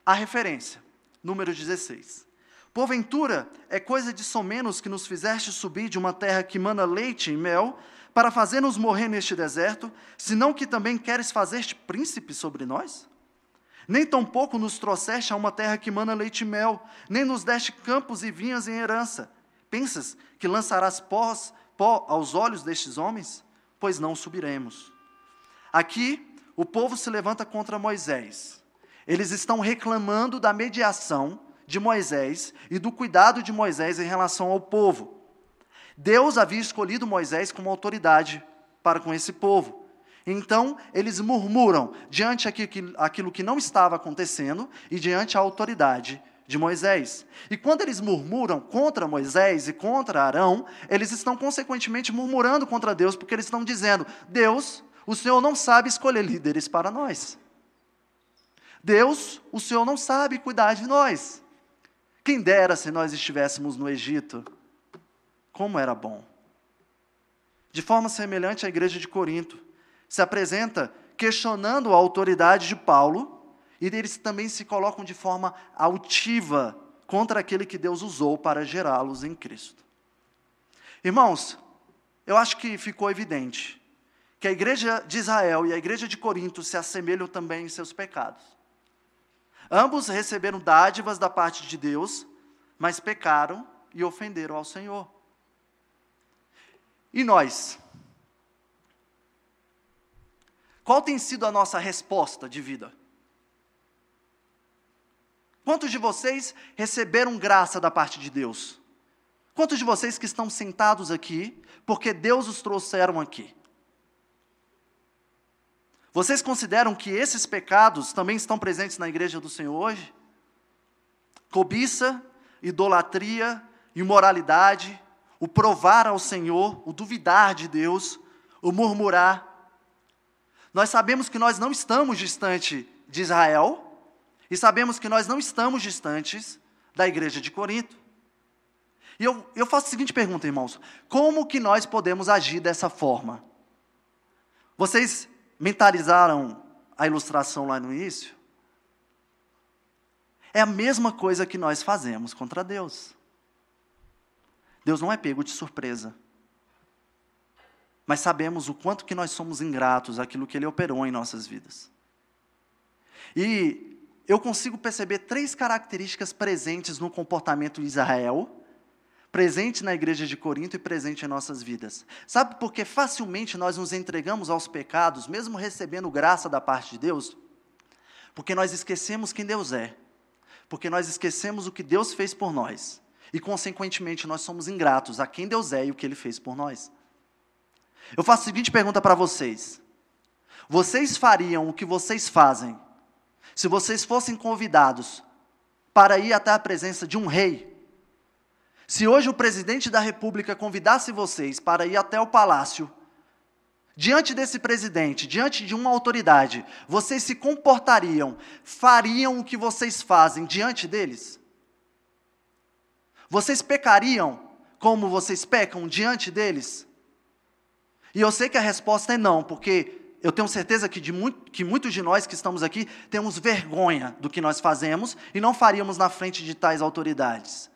A referência, número 16. Porventura, é coisa de somenos que nos fizeste subir de uma terra que mana leite e mel, para fazer-nos morrer neste deserto, senão que também queres fazer-te príncipe sobre nós? Nem tampouco nos trouxeste a uma terra que mana leite e mel, nem nos deste campos e vinhas em herança. Pensas que lançarás pós, pó aos olhos destes homens? Pois não subiremos. Aqui, o povo se levanta contra Moisés. Eles estão reclamando da mediação de Moisés e do cuidado de Moisés em relação ao povo. Deus havia escolhido Moisés como autoridade para com esse povo. Então, eles murmuram diante aquilo que não estava acontecendo e diante a autoridade de Moisés. E quando eles murmuram contra Moisés e contra Arão, eles estão consequentemente murmurando contra Deus, porque eles estão dizendo: Deus, o Senhor não sabe escolher líderes para nós. Deus, o Senhor não sabe cuidar de nós. Quem dera se nós estivéssemos no Egito. Como era bom. De forma semelhante à igreja de Corinto, se apresenta questionando a autoridade de Paulo, e eles também se colocam de forma altiva contra aquele que Deus usou para gerá-los em Cristo. Irmãos, eu acho que ficou evidente que a igreja de Israel e a igreja de Corinto se assemelham também em seus pecados. Ambos receberam dádivas da parte de Deus, mas pecaram e ofenderam ao Senhor. E nós? Qual tem sido a nossa resposta de vida? Quantos de vocês receberam graça da parte de Deus? Quantos de vocês que estão sentados aqui, porque Deus os trouxeram aqui? Vocês consideram que esses pecados também estão presentes na igreja do Senhor hoje? Cobiça, idolatria, imoralidade, o provar ao Senhor, o duvidar de Deus, o murmurar. Nós sabemos que nós não estamos distante de Israel e sabemos que nós não estamos distantes da igreja de Corinto. E eu, eu faço a seguinte pergunta, irmãos: como que nós podemos agir dessa forma? Vocês mentalizaram a ilustração lá no início? É a mesma coisa que nós fazemos contra Deus. Deus não é pego de surpresa. Mas sabemos o quanto que nós somos ingratos àquilo que Ele operou em nossas vidas. E eu consigo perceber três características presentes no comportamento de Israel presente na igreja de Corinto e presente em nossas vidas. Sabe por que facilmente nós nos entregamos aos pecados, mesmo recebendo graça da parte de Deus? Porque nós esquecemos quem Deus é. Porque nós esquecemos o que Deus fez por nós. E, consequentemente, nós somos ingratos a quem Deus é e o que Ele fez por nós. Eu faço a seguinte pergunta para vocês: Vocês fariam o que vocês fazem se vocês fossem convidados para ir até a presença de um rei se hoje o presidente da República convidasse vocês para ir até o palácio, diante desse presidente, diante de uma autoridade, vocês se comportariam, fariam o que vocês fazem diante deles? Vocês pecariam como vocês pecam diante deles? E eu sei que a resposta é não, porque eu tenho certeza que, de muito, que muitos de nós que estamos aqui temos vergonha do que nós fazemos e não faríamos na frente de tais autoridades.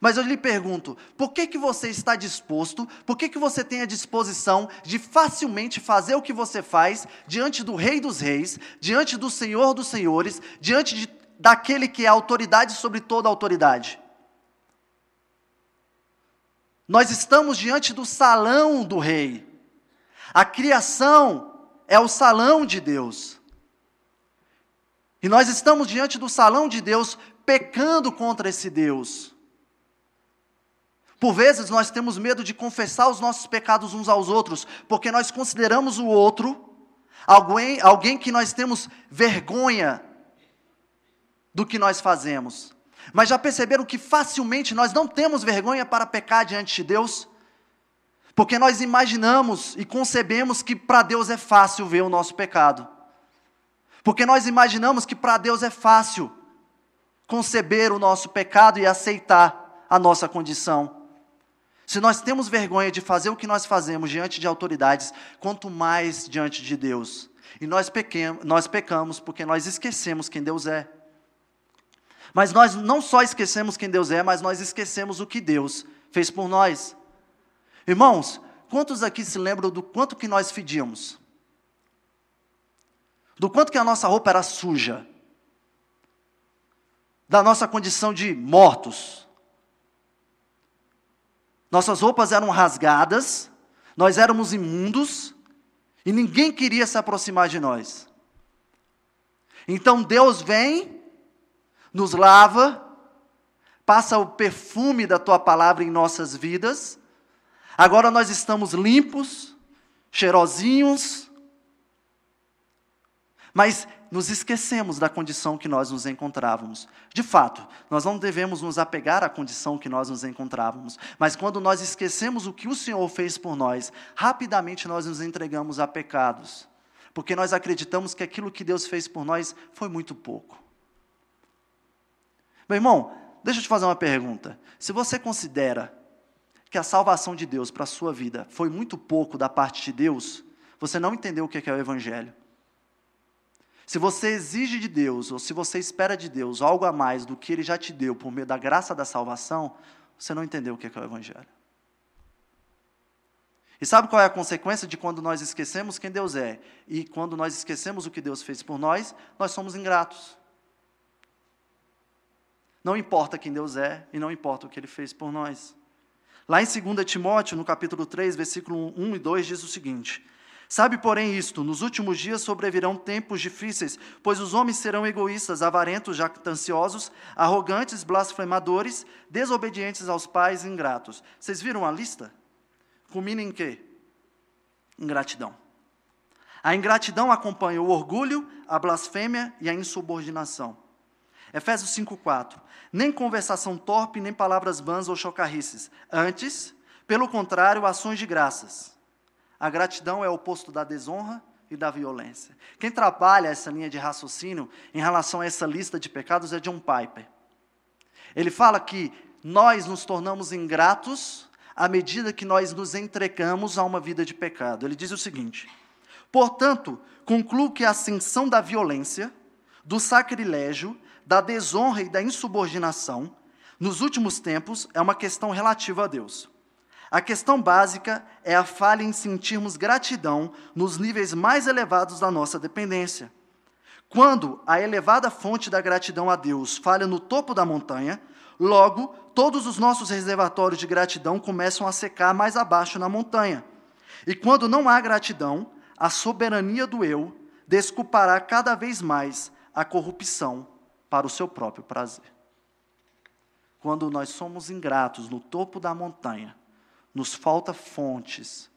Mas eu lhe pergunto, por que, que você está disposto, por que, que você tem a disposição de facilmente fazer o que você faz diante do Rei dos Reis, diante do Senhor dos Senhores, diante de, daquele que é autoridade sobre toda autoridade? Nós estamos diante do salão do Rei. A criação é o salão de Deus. E nós estamos diante do salão de Deus, pecando contra esse Deus. Por vezes nós temos medo de confessar os nossos pecados uns aos outros, porque nós consideramos o outro alguém, alguém que nós temos vergonha do que nós fazemos. Mas já perceberam que facilmente nós não temos vergonha para pecar diante de Deus? Porque nós imaginamos e concebemos que para Deus é fácil ver o nosso pecado. Porque nós imaginamos que para Deus é fácil conceber o nosso pecado e aceitar a nossa condição. Se nós temos vergonha de fazer o que nós fazemos diante de autoridades, quanto mais diante de Deus. E nós, pequemos, nós pecamos porque nós esquecemos quem Deus é. Mas nós não só esquecemos quem Deus é, mas nós esquecemos o que Deus fez por nós. Irmãos, quantos aqui se lembram do quanto que nós fedíamos? Do quanto que a nossa roupa era suja? Da nossa condição de mortos? Nossas roupas eram rasgadas, nós éramos imundos e ninguém queria se aproximar de nós. Então Deus vem, nos lava, passa o perfume da tua palavra em nossas vidas. Agora nós estamos limpos, cheirosinhos, mas nos esquecemos da condição que nós nos encontrávamos. De fato, nós não devemos nos apegar à condição que nós nos encontrávamos, mas quando nós esquecemos o que o Senhor fez por nós, rapidamente nós nos entregamos a pecados, porque nós acreditamos que aquilo que Deus fez por nós foi muito pouco. Meu irmão, deixa eu te fazer uma pergunta. Se você considera que a salvação de Deus para a sua vida foi muito pouco da parte de Deus, você não entendeu o que é o Evangelho. Se você exige de Deus, ou se você espera de Deus algo a mais do que Ele já te deu por meio da graça da salvação, você não entendeu o que é, o Evangelho. E sabe qual é a consequência de quando nós esquecemos quem Deus é? E quando nós esquecemos o que Deus fez por nós, nós somos ingratos. Não importa quem Deus é e não importa o que Ele fez por nós. Lá em 2 Timóteo, no capítulo 3, versículo 1 e 2, diz o seguinte: Sabe, porém, isto: nos últimos dias sobrevirão tempos difíceis, pois os homens serão egoístas, avarentos, jactanciosos, arrogantes, blasfemadores, desobedientes aos pais e ingratos. Vocês viram a lista? Culmina em quê? Ingratidão. A ingratidão acompanha o orgulho, a blasfêmia e a insubordinação. Efésios 5,4. Nem conversação torpe, nem palavras vãs ou chocarrices. Antes, pelo contrário, ações de graças a gratidão é o oposto da desonra e da violência. Quem trabalha essa linha de raciocínio em relação a essa lista de pecados é John Piper. Ele fala que nós nos tornamos ingratos à medida que nós nos entregamos a uma vida de pecado. Ele diz o seguinte: portanto, concluo que a ascensão da violência, do sacrilégio, da desonra e da insubordinação, nos últimos tempos, é uma questão relativa a Deus. A questão básica é a falha em sentirmos gratidão nos níveis mais elevados da nossa dependência. Quando a elevada fonte da gratidão a Deus falha no topo da montanha, logo todos os nossos reservatórios de gratidão começam a secar mais abaixo na montanha. E quando não há gratidão, a soberania do eu desculpará cada vez mais a corrupção para o seu próprio prazer. Quando nós somos ingratos no topo da montanha, nos falta fontes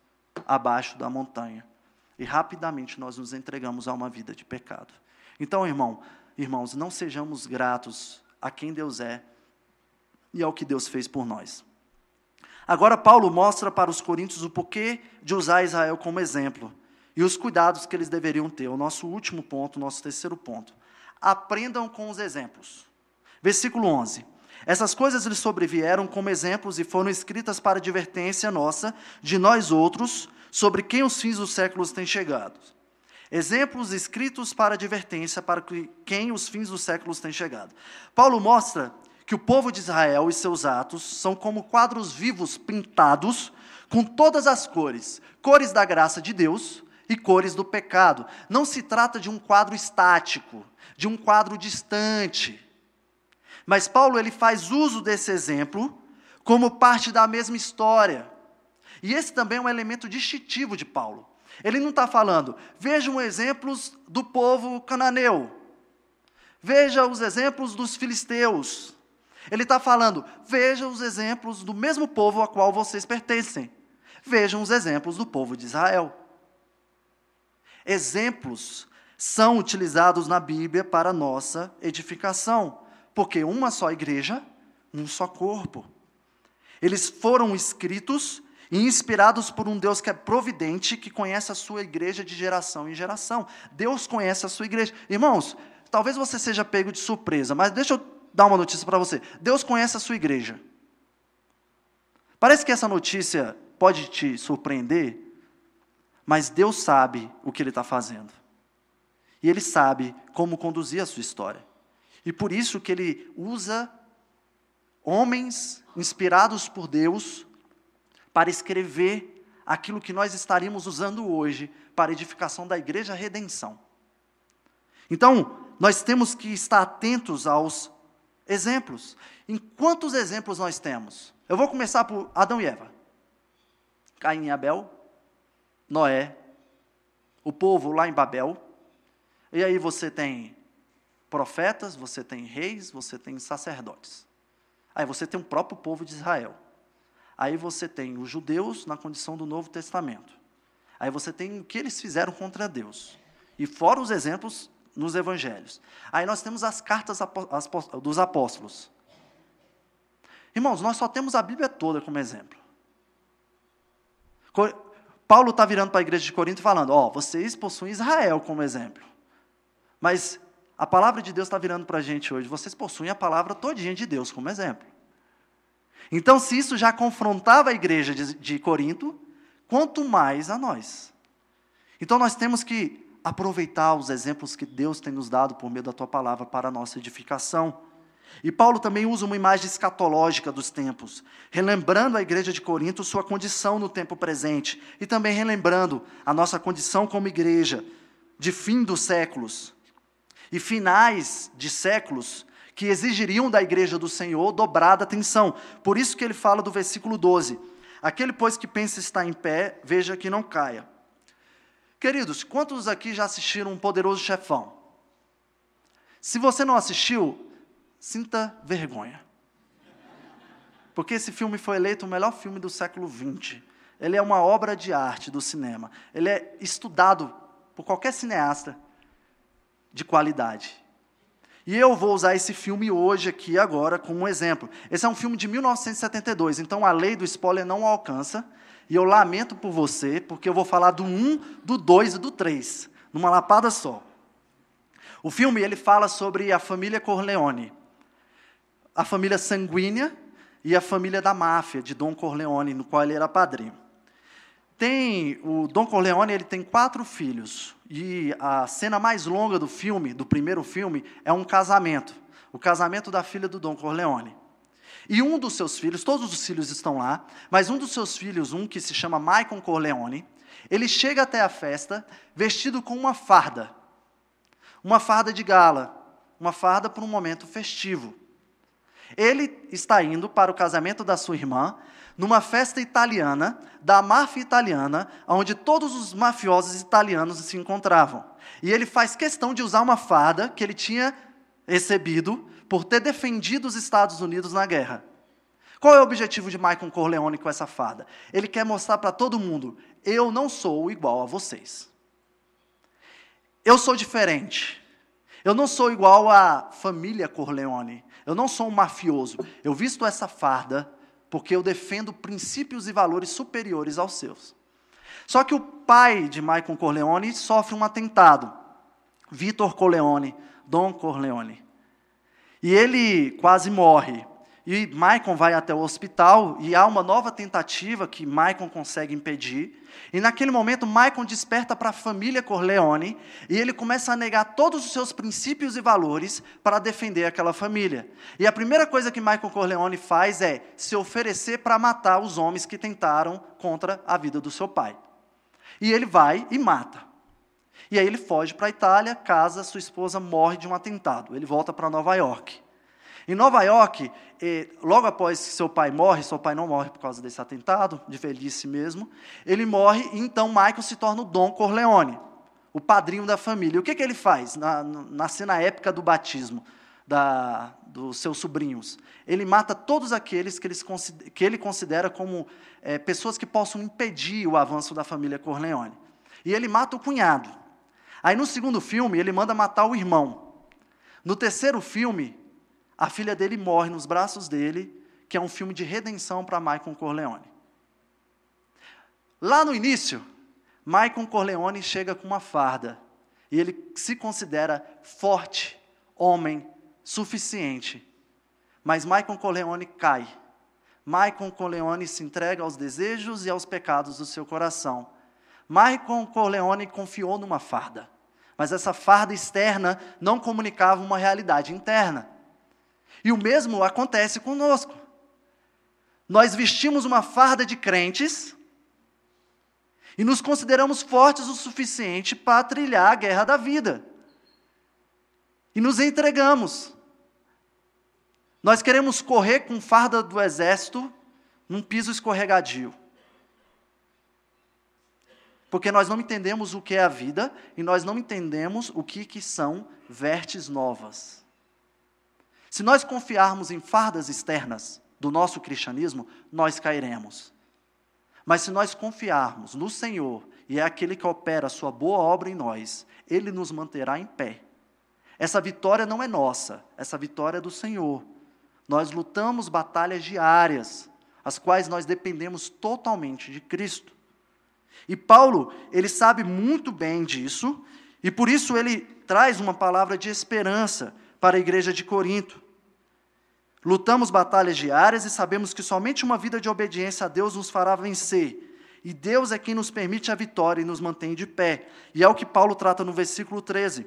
abaixo da montanha. E rapidamente nós nos entregamos a uma vida de pecado. Então, irmão, irmãos, não sejamos gratos a quem Deus é e ao que Deus fez por nós. Agora, Paulo mostra para os coríntios o porquê de usar Israel como exemplo e os cuidados que eles deveriam ter. O nosso último ponto, o nosso terceiro ponto. Aprendam com os exemplos. Versículo 11. Essas coisas lhe sobrevieram como exemplos e foram escritas para advertência nossa, de nós outros, sobre quem os fins dos séculos têm chegado. Exemplos escritos para advertência para quem os fins dos séculos têm chegado. Paulo mostra que o povo de Israel e seus atos são como quadros vivos pintados com todas as cores, cores da graça de Deus e cores do pecado. Não se trata de um quadro estático, de um quadro distante mas Paulo ele faz uso desse exemplo como parte da mesma história. E esse também é um elemento distintivo de Paulo. Ele não está falando, vejam exemplos do povo cananeu, veja os exemplos dos filisteus. Ele está falando, veja os exemplos do mesmo povo a qual vocês pertencem. Vejam os exemplos do povo de Israel. Exemplos são utilizados na Bíblia para nossa edificação porque uma só igreja, um só corpo. Eles foram escritos e inspirados por um Deus que é providente, que conhece a sua igreja de geração em geração. Deus conhece a sua igreja. Irmãos, talvez você seja pego de surpresa, mas deixa eu dar uma notícia para você. Deus conhece a sua igreja. Parece que essa notícia pode te surpreender, mas Deus sabe o que Ele está fazendo. E Ele sabe como conduzir a sua história. E por isso que ele usa homens inspirados por Deus para escrever aquilo que nós estaríamos usando hoje para a edificação da igreja redenção. Então, nós temos que estar atentos aos exemplos. Em quantos exemplos nós temos? Eu vou começar por Adão e Eva. Caim e Abel, Noé, o povo lá em Babel. E aí você tem profetas, você tem reis, você tem sacerdotes. Aí você tem o próprio povo de Israel. Aí você tem os judeus na condição do Novo Testamento. Aí você tem o que eles fizeram contra Deus. E fora os exemplos nos evangelhos. Aí nós temos as cartas dos apóstolos. Irmãos, nós só temos a Bíblia toda como exemplo. Paulo está virando para a igreja de Corinto e falando: Ó, oh, vocês possuem Israel como exemplo. Mas a palavra de Deus está virando para a gente hoje. Vocês possuem a palavra todinha de Deus como exemplo. Então, se isso já confrontava a igreja de, de Corinto, quanto mais a nós. Então, nós temos que aproveitar os exemplos que Deus tem nos dado por meio da tua palavra para a nossa edificação. E Paulo também usa uma imagem escatológica dos tempos, relembrando a igreja de Corinto sua condição no tempo presente e também relembrando a nossa condição como igreja de fim dos séculos e finais de séculos que exigiriam da igreja do Senhor dobrada atenção. Por isso que ele fala do versículo 12: Aquele, pois, que pensa estar em pé, veja que não caia. Queridos, quantos aqui já assistiram um poderoso chefão? Se você não assistiu, sinta vergonha. Porque esse filme foi eleito o melhor filme do século XX. Ele é uma obra de arte do cinema. Ele é estudado por qualquer cineasta de qualidade. E eu vou usar esse filme hoje aqui agora como um exemplo. Esse é um filme de 1972, então a lei do spoiler não alcança. E eu lamento por você, porque eu vou falar do 1, do 2 e do 3, numa lapada só. O filme ele fala sobre a família Corleone, a família sanguínea e a família da máfia de Dom Corleone, no qual ele era padrinho. Tem o Dom Corleone, ele tem quatro filhos e a cena mais longa do filme, do primeiro filme, é um casamento, o casamento da filha do Dom Corleone. E um dos seus filhos, todos os filhos estão lá, mas um dos seus filhos, um que se chama Michael Corleone, ele chega até a festa vestido com uma farda, uma farda de gala, uma farda para um momento festivo. Ele está indo para o casamento da sua irmã, numa festa italiana, da máfia italiana, onde todos os mafiosos italianos se encontravam. E ele faz questão de usar uma farda que ele tinha recebido por ter defendido os Estados Unidos na guerra. Qual é o objetivo de Michael Corleone com essa farda? Ele quer mostrar para todo mundo: eu não sou igual a vocês. Eu sou diferente. Eu não sou igual à família Corleone. Eu não sou um mafioso. Eu visto essa farda porque eu defendo princípios e valores superiores aos seus. Só que o pai de Michael Corleone sofre um atentado. Vitor Corleone, Dom Corleone. E ele quase morre. E Michael vai até o hospital e há uma nova tentativa que Michael consegue impedir. E naquele momento, Michael desperta para a família Corleone e ele começa a negar todos os seus princípios e valores para defender aquela família. E a primeira coisa que Michael Corleone faz é se oferecer para matar os homens que tentaram contra a vida do seu pai. E ele vai e mata. E aí ele foge para a Itália, casa, sua esposa morre de um atentado. Ele volta para Nova York. Em Nova York, logo após que seu pai morre, seu pai não morre por causa desse atentado, de velhice mesmo, ele morre e então Michael se torna o Dom Corleone, o padrinho da família. E o que, que ele faz na, na cena épica do batismo da, dos seus sobrinhos? Ele mata todos aqueles que, eles, que ele considera como eh, pessoas que possam impedir o avanço da família Corleone. E ele mata o cunhado. Aí no segundo filme, ele manda matar o irmão. No terceiro filme, a filha dele morre nos braços dele, que é um filme de redenção para Michael Corleone. Lá no início, Michael Corleone chega com uma farda e ele se considera forte, homem, suficiente. Mas Michael Corleone cai. Michael Corleone se entrega aos desejos e aos pecados do seu coração. Michael Corleone confiou numa farda, mas essa farda externa não comunicava uma realidade interna. E o mesmo acontece conosco. Nós vestimos uma farda de crentes e nos consideramos fortes o suficiente para trilhar a guerra da vida. E nos entregamos. Nós queremos correr com farda do exército num piso escorregadio. Porque nós não entendemos o que é a vida e nós não entendemos o que, que são vertes novas. Se nós confiarmos em fardas externas do nosso cristianismo, nós cairemos. Mas se nós confiarmos no Senhor, e é aquele que opera a sua boa obra em nós, ele nos manterá em pé. Essa vitória não é nossa, essa vitória é do Senhor. Nós lutamos batalhas diárias, as quais nós dependemos totalmente de Cristo. E Paulo, ele sabe muito bem disso, e por isso ele traz uma palavra de esperança para a igreja de Corinto. Lutamos batalhas diárias e sabemos que somente uma vida de obediência a Deus nos fará vencer. E Deus é quem nos permite a vitória e nos mantém de pé. E é o que Paulo trata no versículo 13.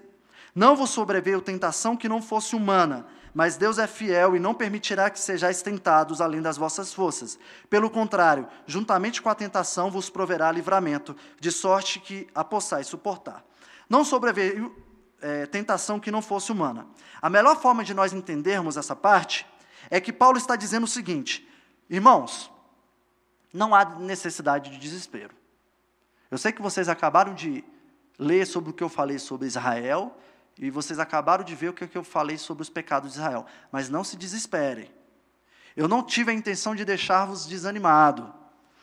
Não vos sobreveio tentação que não fosse humana, mas Deus é fiel e não permitirá que sejais tentados além das vossas forças. Pelo contrário, juntamente com a tentação vos proverá livramento, de sorte que a possais suportar. Não sobreveio é, tentação que não fosse humana. A melhor forma de nós entendermos essa parte é que Paulo está dizendo o seguinte: irmãos, não há necessidade de desespero. Eu sei que vocês acabaram de ler sobre o que eu falei sobre Israel e vocês acabaram de ver o que eu falei sobre os pecados de Israel. Mas não se desesperem. Eu não tive a intenção de deixar-vos desanimado.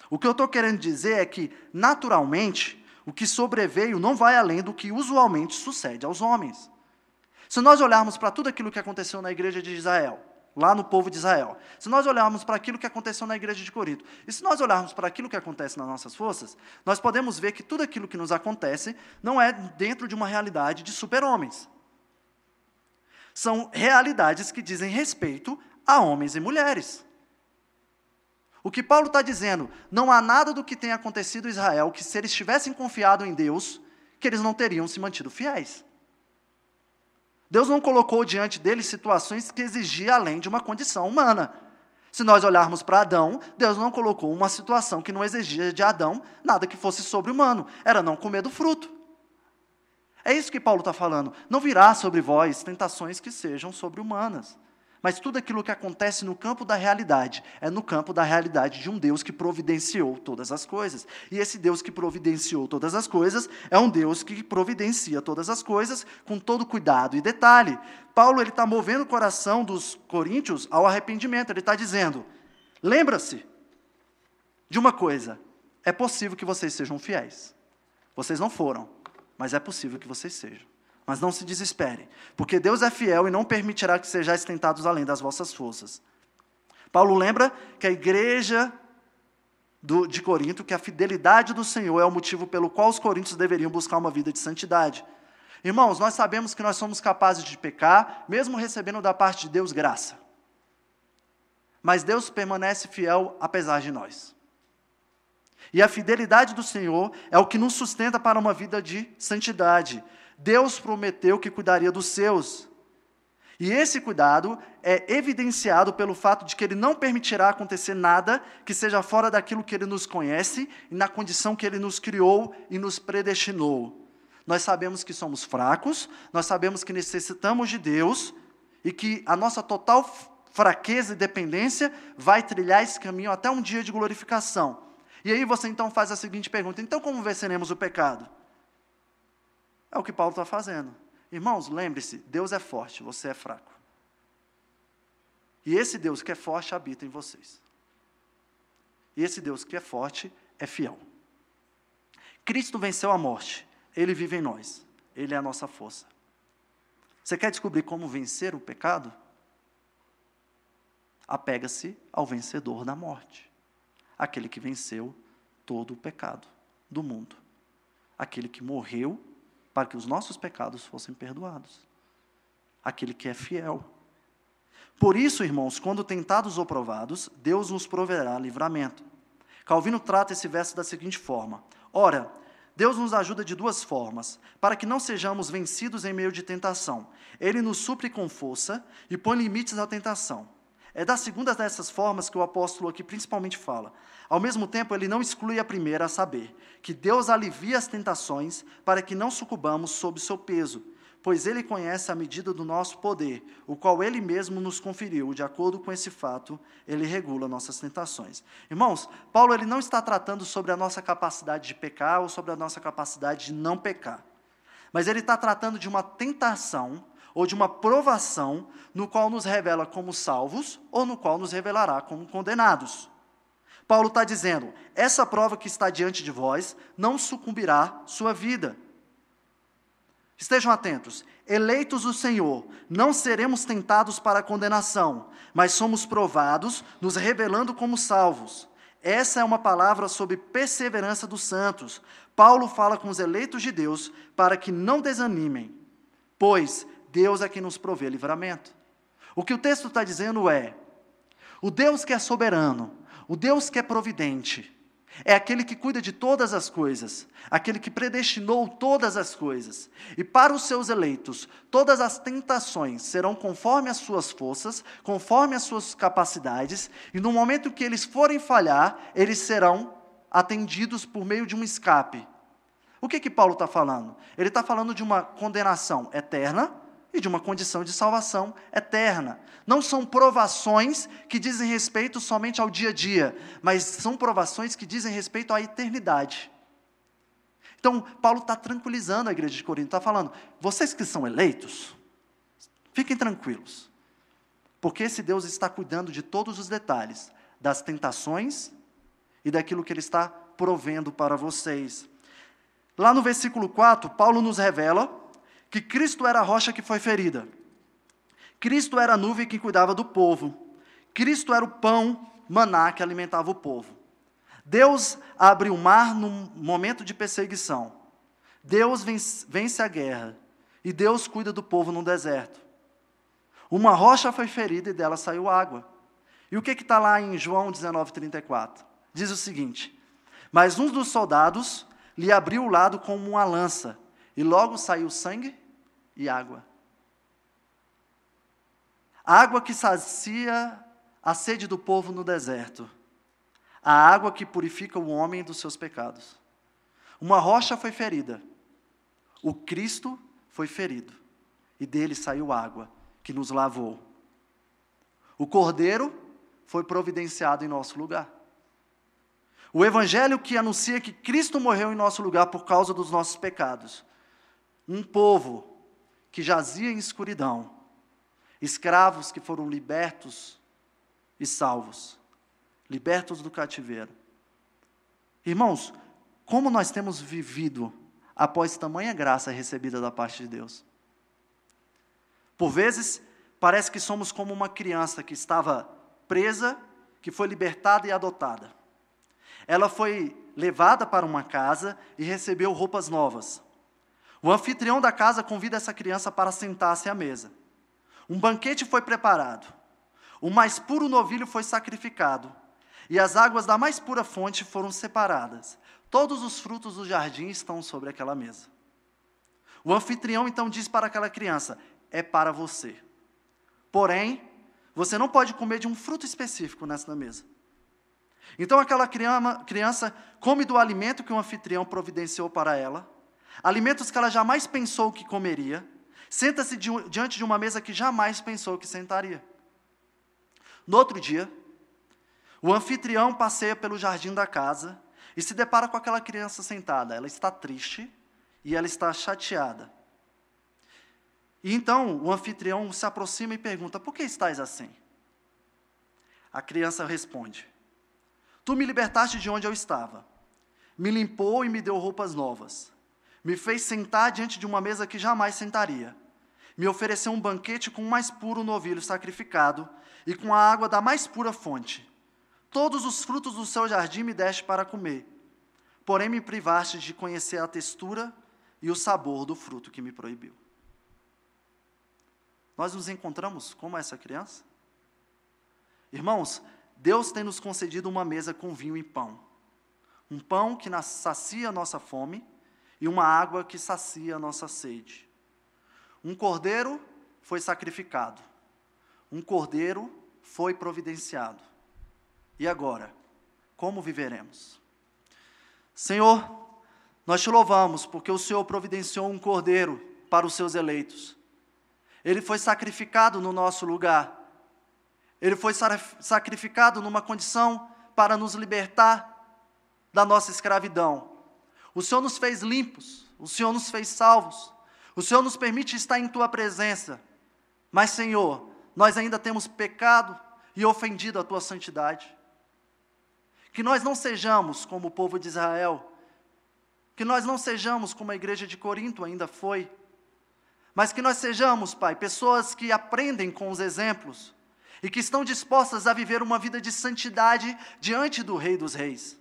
O que eu estou querendo dizer é que, naturalmente, o que sobreveio não vai além do que usualmente sucede aos homens. Se nós olharmos para tudo aquilo que aconteceu na igreja de Israel, lá no povo de Israel, se nós olharmos para aquilo que aconteceu na igreja de Corinto, e se nós olharmos para aquilo que acontece nas nossas forças, nós podemos ver que tudo aquilo que nos acontece não é dentro de uma realidade de super-homens. São realidades que dizem respeito a homens e mulheres. O que Paulo está dizendo, não há nada do que tenha acontecido em Israel que, se eles tivessem confiado em Deus, que eles não teriam se mantido fiéis. Deus não colocou diante deles situações que exigiam além de uma condição humana. Se nós olharmos para Adão, Deus não colocou uma situação que não exigia de Adão nada que fosse sobre-humano, era não comer do fruto. É isso que Paulo está falando. Não virá sobre vós tentações que sejam sobre-humanas. Mas tudo aquilo que acontece no campo da realidade é no campo da realidade de um Deus que providenciou todas as coisas. E esse Deus que providenciou todas as coisas é um Deus que providencia todas as coisas com todo cuidado e detalhe. Paulo ele está movendo o coração dos coríntios ao arrependimento. Ele está dizendo: lembra-se de uma coisa: é possível que vocês sejam fiéis. Vocês não foram, mas é possível que vocês sejam. Mas não se desesperem, porque Deus é fiel e não permitirá que sejais tentados além das vossas forças. Paulo lembra que a igreja do, de Corinto, que a fidelidade do Senhor é o motivo pelo qual os coríntios deveriam buscar uma vida de santidade. Irmãos, nós sabemos que nós somos capazes de pecar, mesmo recebendo da parte de Deus graça. Mas Deus permanece fiel apesar de nós. E a fidelidade do Senhor é o que nos sustenta para uma vida de santidade. Deus prometeu que cuidaria dos seus. E esse cuidado é evidenciado pelo fato de que ele não permitirá acontecer nada que seja fora daquilo que ele nos conhece e na condição que ele nos criou e nos predestinou. Nós sabemos que somos fracos, nós sabemos que necessitamos de Deus e que a nossa total fraqueza e dependência vai trilhar esse caminho até um dia de glorificação. E aí você então faz a seguinte pergunta: então como venceremos o pecado? É o que Paulo está fazendo. Irmãos, lembre-se: Deus é forte, você é fraco. E esse Deus que é forte habita em vocês. E esse Deus que é forte é fiel. Cristo venceu a morte, ele vive em nós, ele é a nossa força. Você quer descobrir como vencer o pecado? Apega-se ao vencedor da morte, aquele que venceu todo o pecado do mundo, aquele que morreu para que os nossos pecados fossem perdoados. Aquele que é fiel. Por isso, irmãos, quando tentados ou provados, Deus nos proverá livramento. Calvino trata esse verso da seguinte forma: Ora, Deus nos ajuda de duas formas, para que não sejamos vencidos em meio de tentação. Ele nos supre com força e põe limites à tentação. É da segunda dessas formas que o apóstolo aqui principalmente fala. Ao mesmo tempo, ele não exclui a primeira, a saber, que Deus alivia as tentações para que não sucumbamos sob seu peso, pois ele conhece a medida do nosso poder, o qual ele mesmo nos conferiu. De acordo com esse fato, ele regula nossas tentações. Irmãos, Paulo ele não está tratando sobre a nossa capacidade de pecar ou sobre a nossa capacidade de não pecar. Mas ele está tratando de uma tentação ou de uma provação no qual nos revela como salvos ou no qual nos revelará como condenados. Paulo está dizendo: essa prova que está diante de vós não sucumbirá sua vida. Estejam atentos. Eleitos do Senhor, não seremos tentados para a condenação, mas somos provados, nos revelando como salvos. Essa é uma palavra sobre perseverança dos santos. Paulo fala com os eleitos de Deus para que não desanimem, pois Deus é quem nos provê livramento. O que o texto está dizendo é: o Deus que é soberano, o Deus que é providente, é aquele que cuida de todas as coisas, aquele que predestinou todas as coisas. E para os seus eleitos, todas as tentações serão conforme as suas forças, conforme as suas capacidades, e no momento que eles forem falhar, eles serão atendidos por meio de um escape. O que que Paulo está falando? Ele está falando de uma condenação eterna e de uma condição de salvação eterna. Não são provações que dizem respeito somente ao dia a dia, mas são provações que dizem respeito à eternidade. Então, Paulo está tranquilizando a igreja de Corinto, está falando: vocês que são eleitos, fiquem tranquilos, porque esse Deus está cuidando de todos os detalhes, das tentações e daquilo que Ele está provendo para vocês. Lá no versículo 4, Paulo nos revela que Cristo era a rocha que foi ferida. Cristo era a nuvem que cuidava do povo. Cristo era o pão, maná que alimentava o povo. Deus abre o mar num momento de perseguição. Deus vence a guerra. E Deus cuida do povo no deserto. Uma rocha foi ferida e dela saiu água. E o que está lá em João 19,34? Diz o seguinte: Mas um dos soldados lhe abriu o lado com uma lança e logo saiu sangue e água. Água que sacia a sede do povo no deserto. A água que purifica o homem dos seus pecados. Uma rocha foi ferida. O Cristo foi ferido. E dele saiu água que nos lavou. O Cordeiro foi providenciado em nosso lugar. O Evangelho que anuncia que Cristo morreu em nosso lugar por causa dos nossos pecados um povo que jazia em escuridão, escravos que foram libertos e salvos, libertos do cativeiro. Irmãos, como nós temos vivido após tamanha graça recebida da parte de Deus? Por vezes, parece que somos como uma criança que estava presa, que foi libertada e adotada. Ela foi levada para uma casa e recebeu roupas novas. O anfitrião da casa convida essa criança para sentar-se à mesa. Um banquete foi preparado. O mais puro novilho foi sacrificado. E as águas da mais pura fonte foram separadas. Todos os frutos do jardim estão sobre aquela mesa. O anfitrião então diz para aquela criança: É para você. Porém, você não pode comer de um fruto específico nessa mesa. Então aquela criança come do alimento que o anfitrião providenciou para ela alimentos que ela jamais pensou que comeria, senta-se diante de uma mesa que jamais pensou que sentaria. No outro dia, o anfitrião passeia pelo jardim da casa e se depara com aquela criança sentada. Ela está triste e ela está chateada. E então o anfitrião se aproxima e pergunta: Por que estás assim? A criança responde: Tu me libertaste de onde eu estava, me limpou e me deu roupas novas me fez sentar diante de uma mesa que jamais sentaria. Me ofereceu um banquete com o mais puro novilho sacrificado e com a água da mais pura fonte. Todos os frutos do seu jardim me deste para comer. Porém, me privaste de conhecer a textura e o sabor do fruto que me proibiu. Nós nos encontramos como essa criança? Irmãos, Deus tem nos concedido uma mesa com vinho e pão. Um pão que sacia a nossa fome e uma água que sacia a nossa sede. Um cordeiro foi sacrificado, um cordeiro foi providenciado. E agora, como viveremos? Senhor, nós te louvamos porque o Senhor providenciou um cordeiro para os seus eleitos. Ele foi sacrificado no nosso lugar. Ele foi sacrificado numa condição para nos libertar da nossa escravidão. O Senhor nos fez limpos, o Senhor nos fez salvos, o Senhor nos permite estar em tua presença. Mas, Senhor, nós ainda temos pecado e ofendido a tua santidade. Que nós não sejamos como o povo de Israel, que nós não sejamos como a igreja de Corinto ainda foi, mas que nós sejamos, Pai, pessoas que aprendem com os exemplos e que estão dispostas a viver uma vida de santidade diante do Rei dos Reis.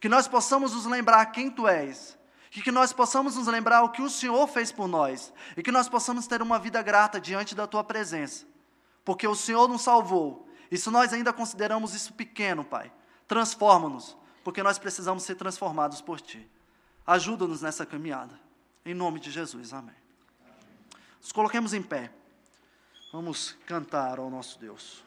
Que nós possamos nos lembrar quem Tu és, e que nós possamos nos lembrar o que o Senhor fez por nós, e que nós possamos ter uma vida grata diante da Tua presença, porque o Senhor nos salvou, e se nós ainda consideramos isso pequeno, Pai, transforma-nos, porque nós precisamos ser transformados por Ti. Ajuda-nos nessa caminhada, em nome de Jesus, amém. Nos coloquemos em pé. Vamos cantar ao nosso Deus.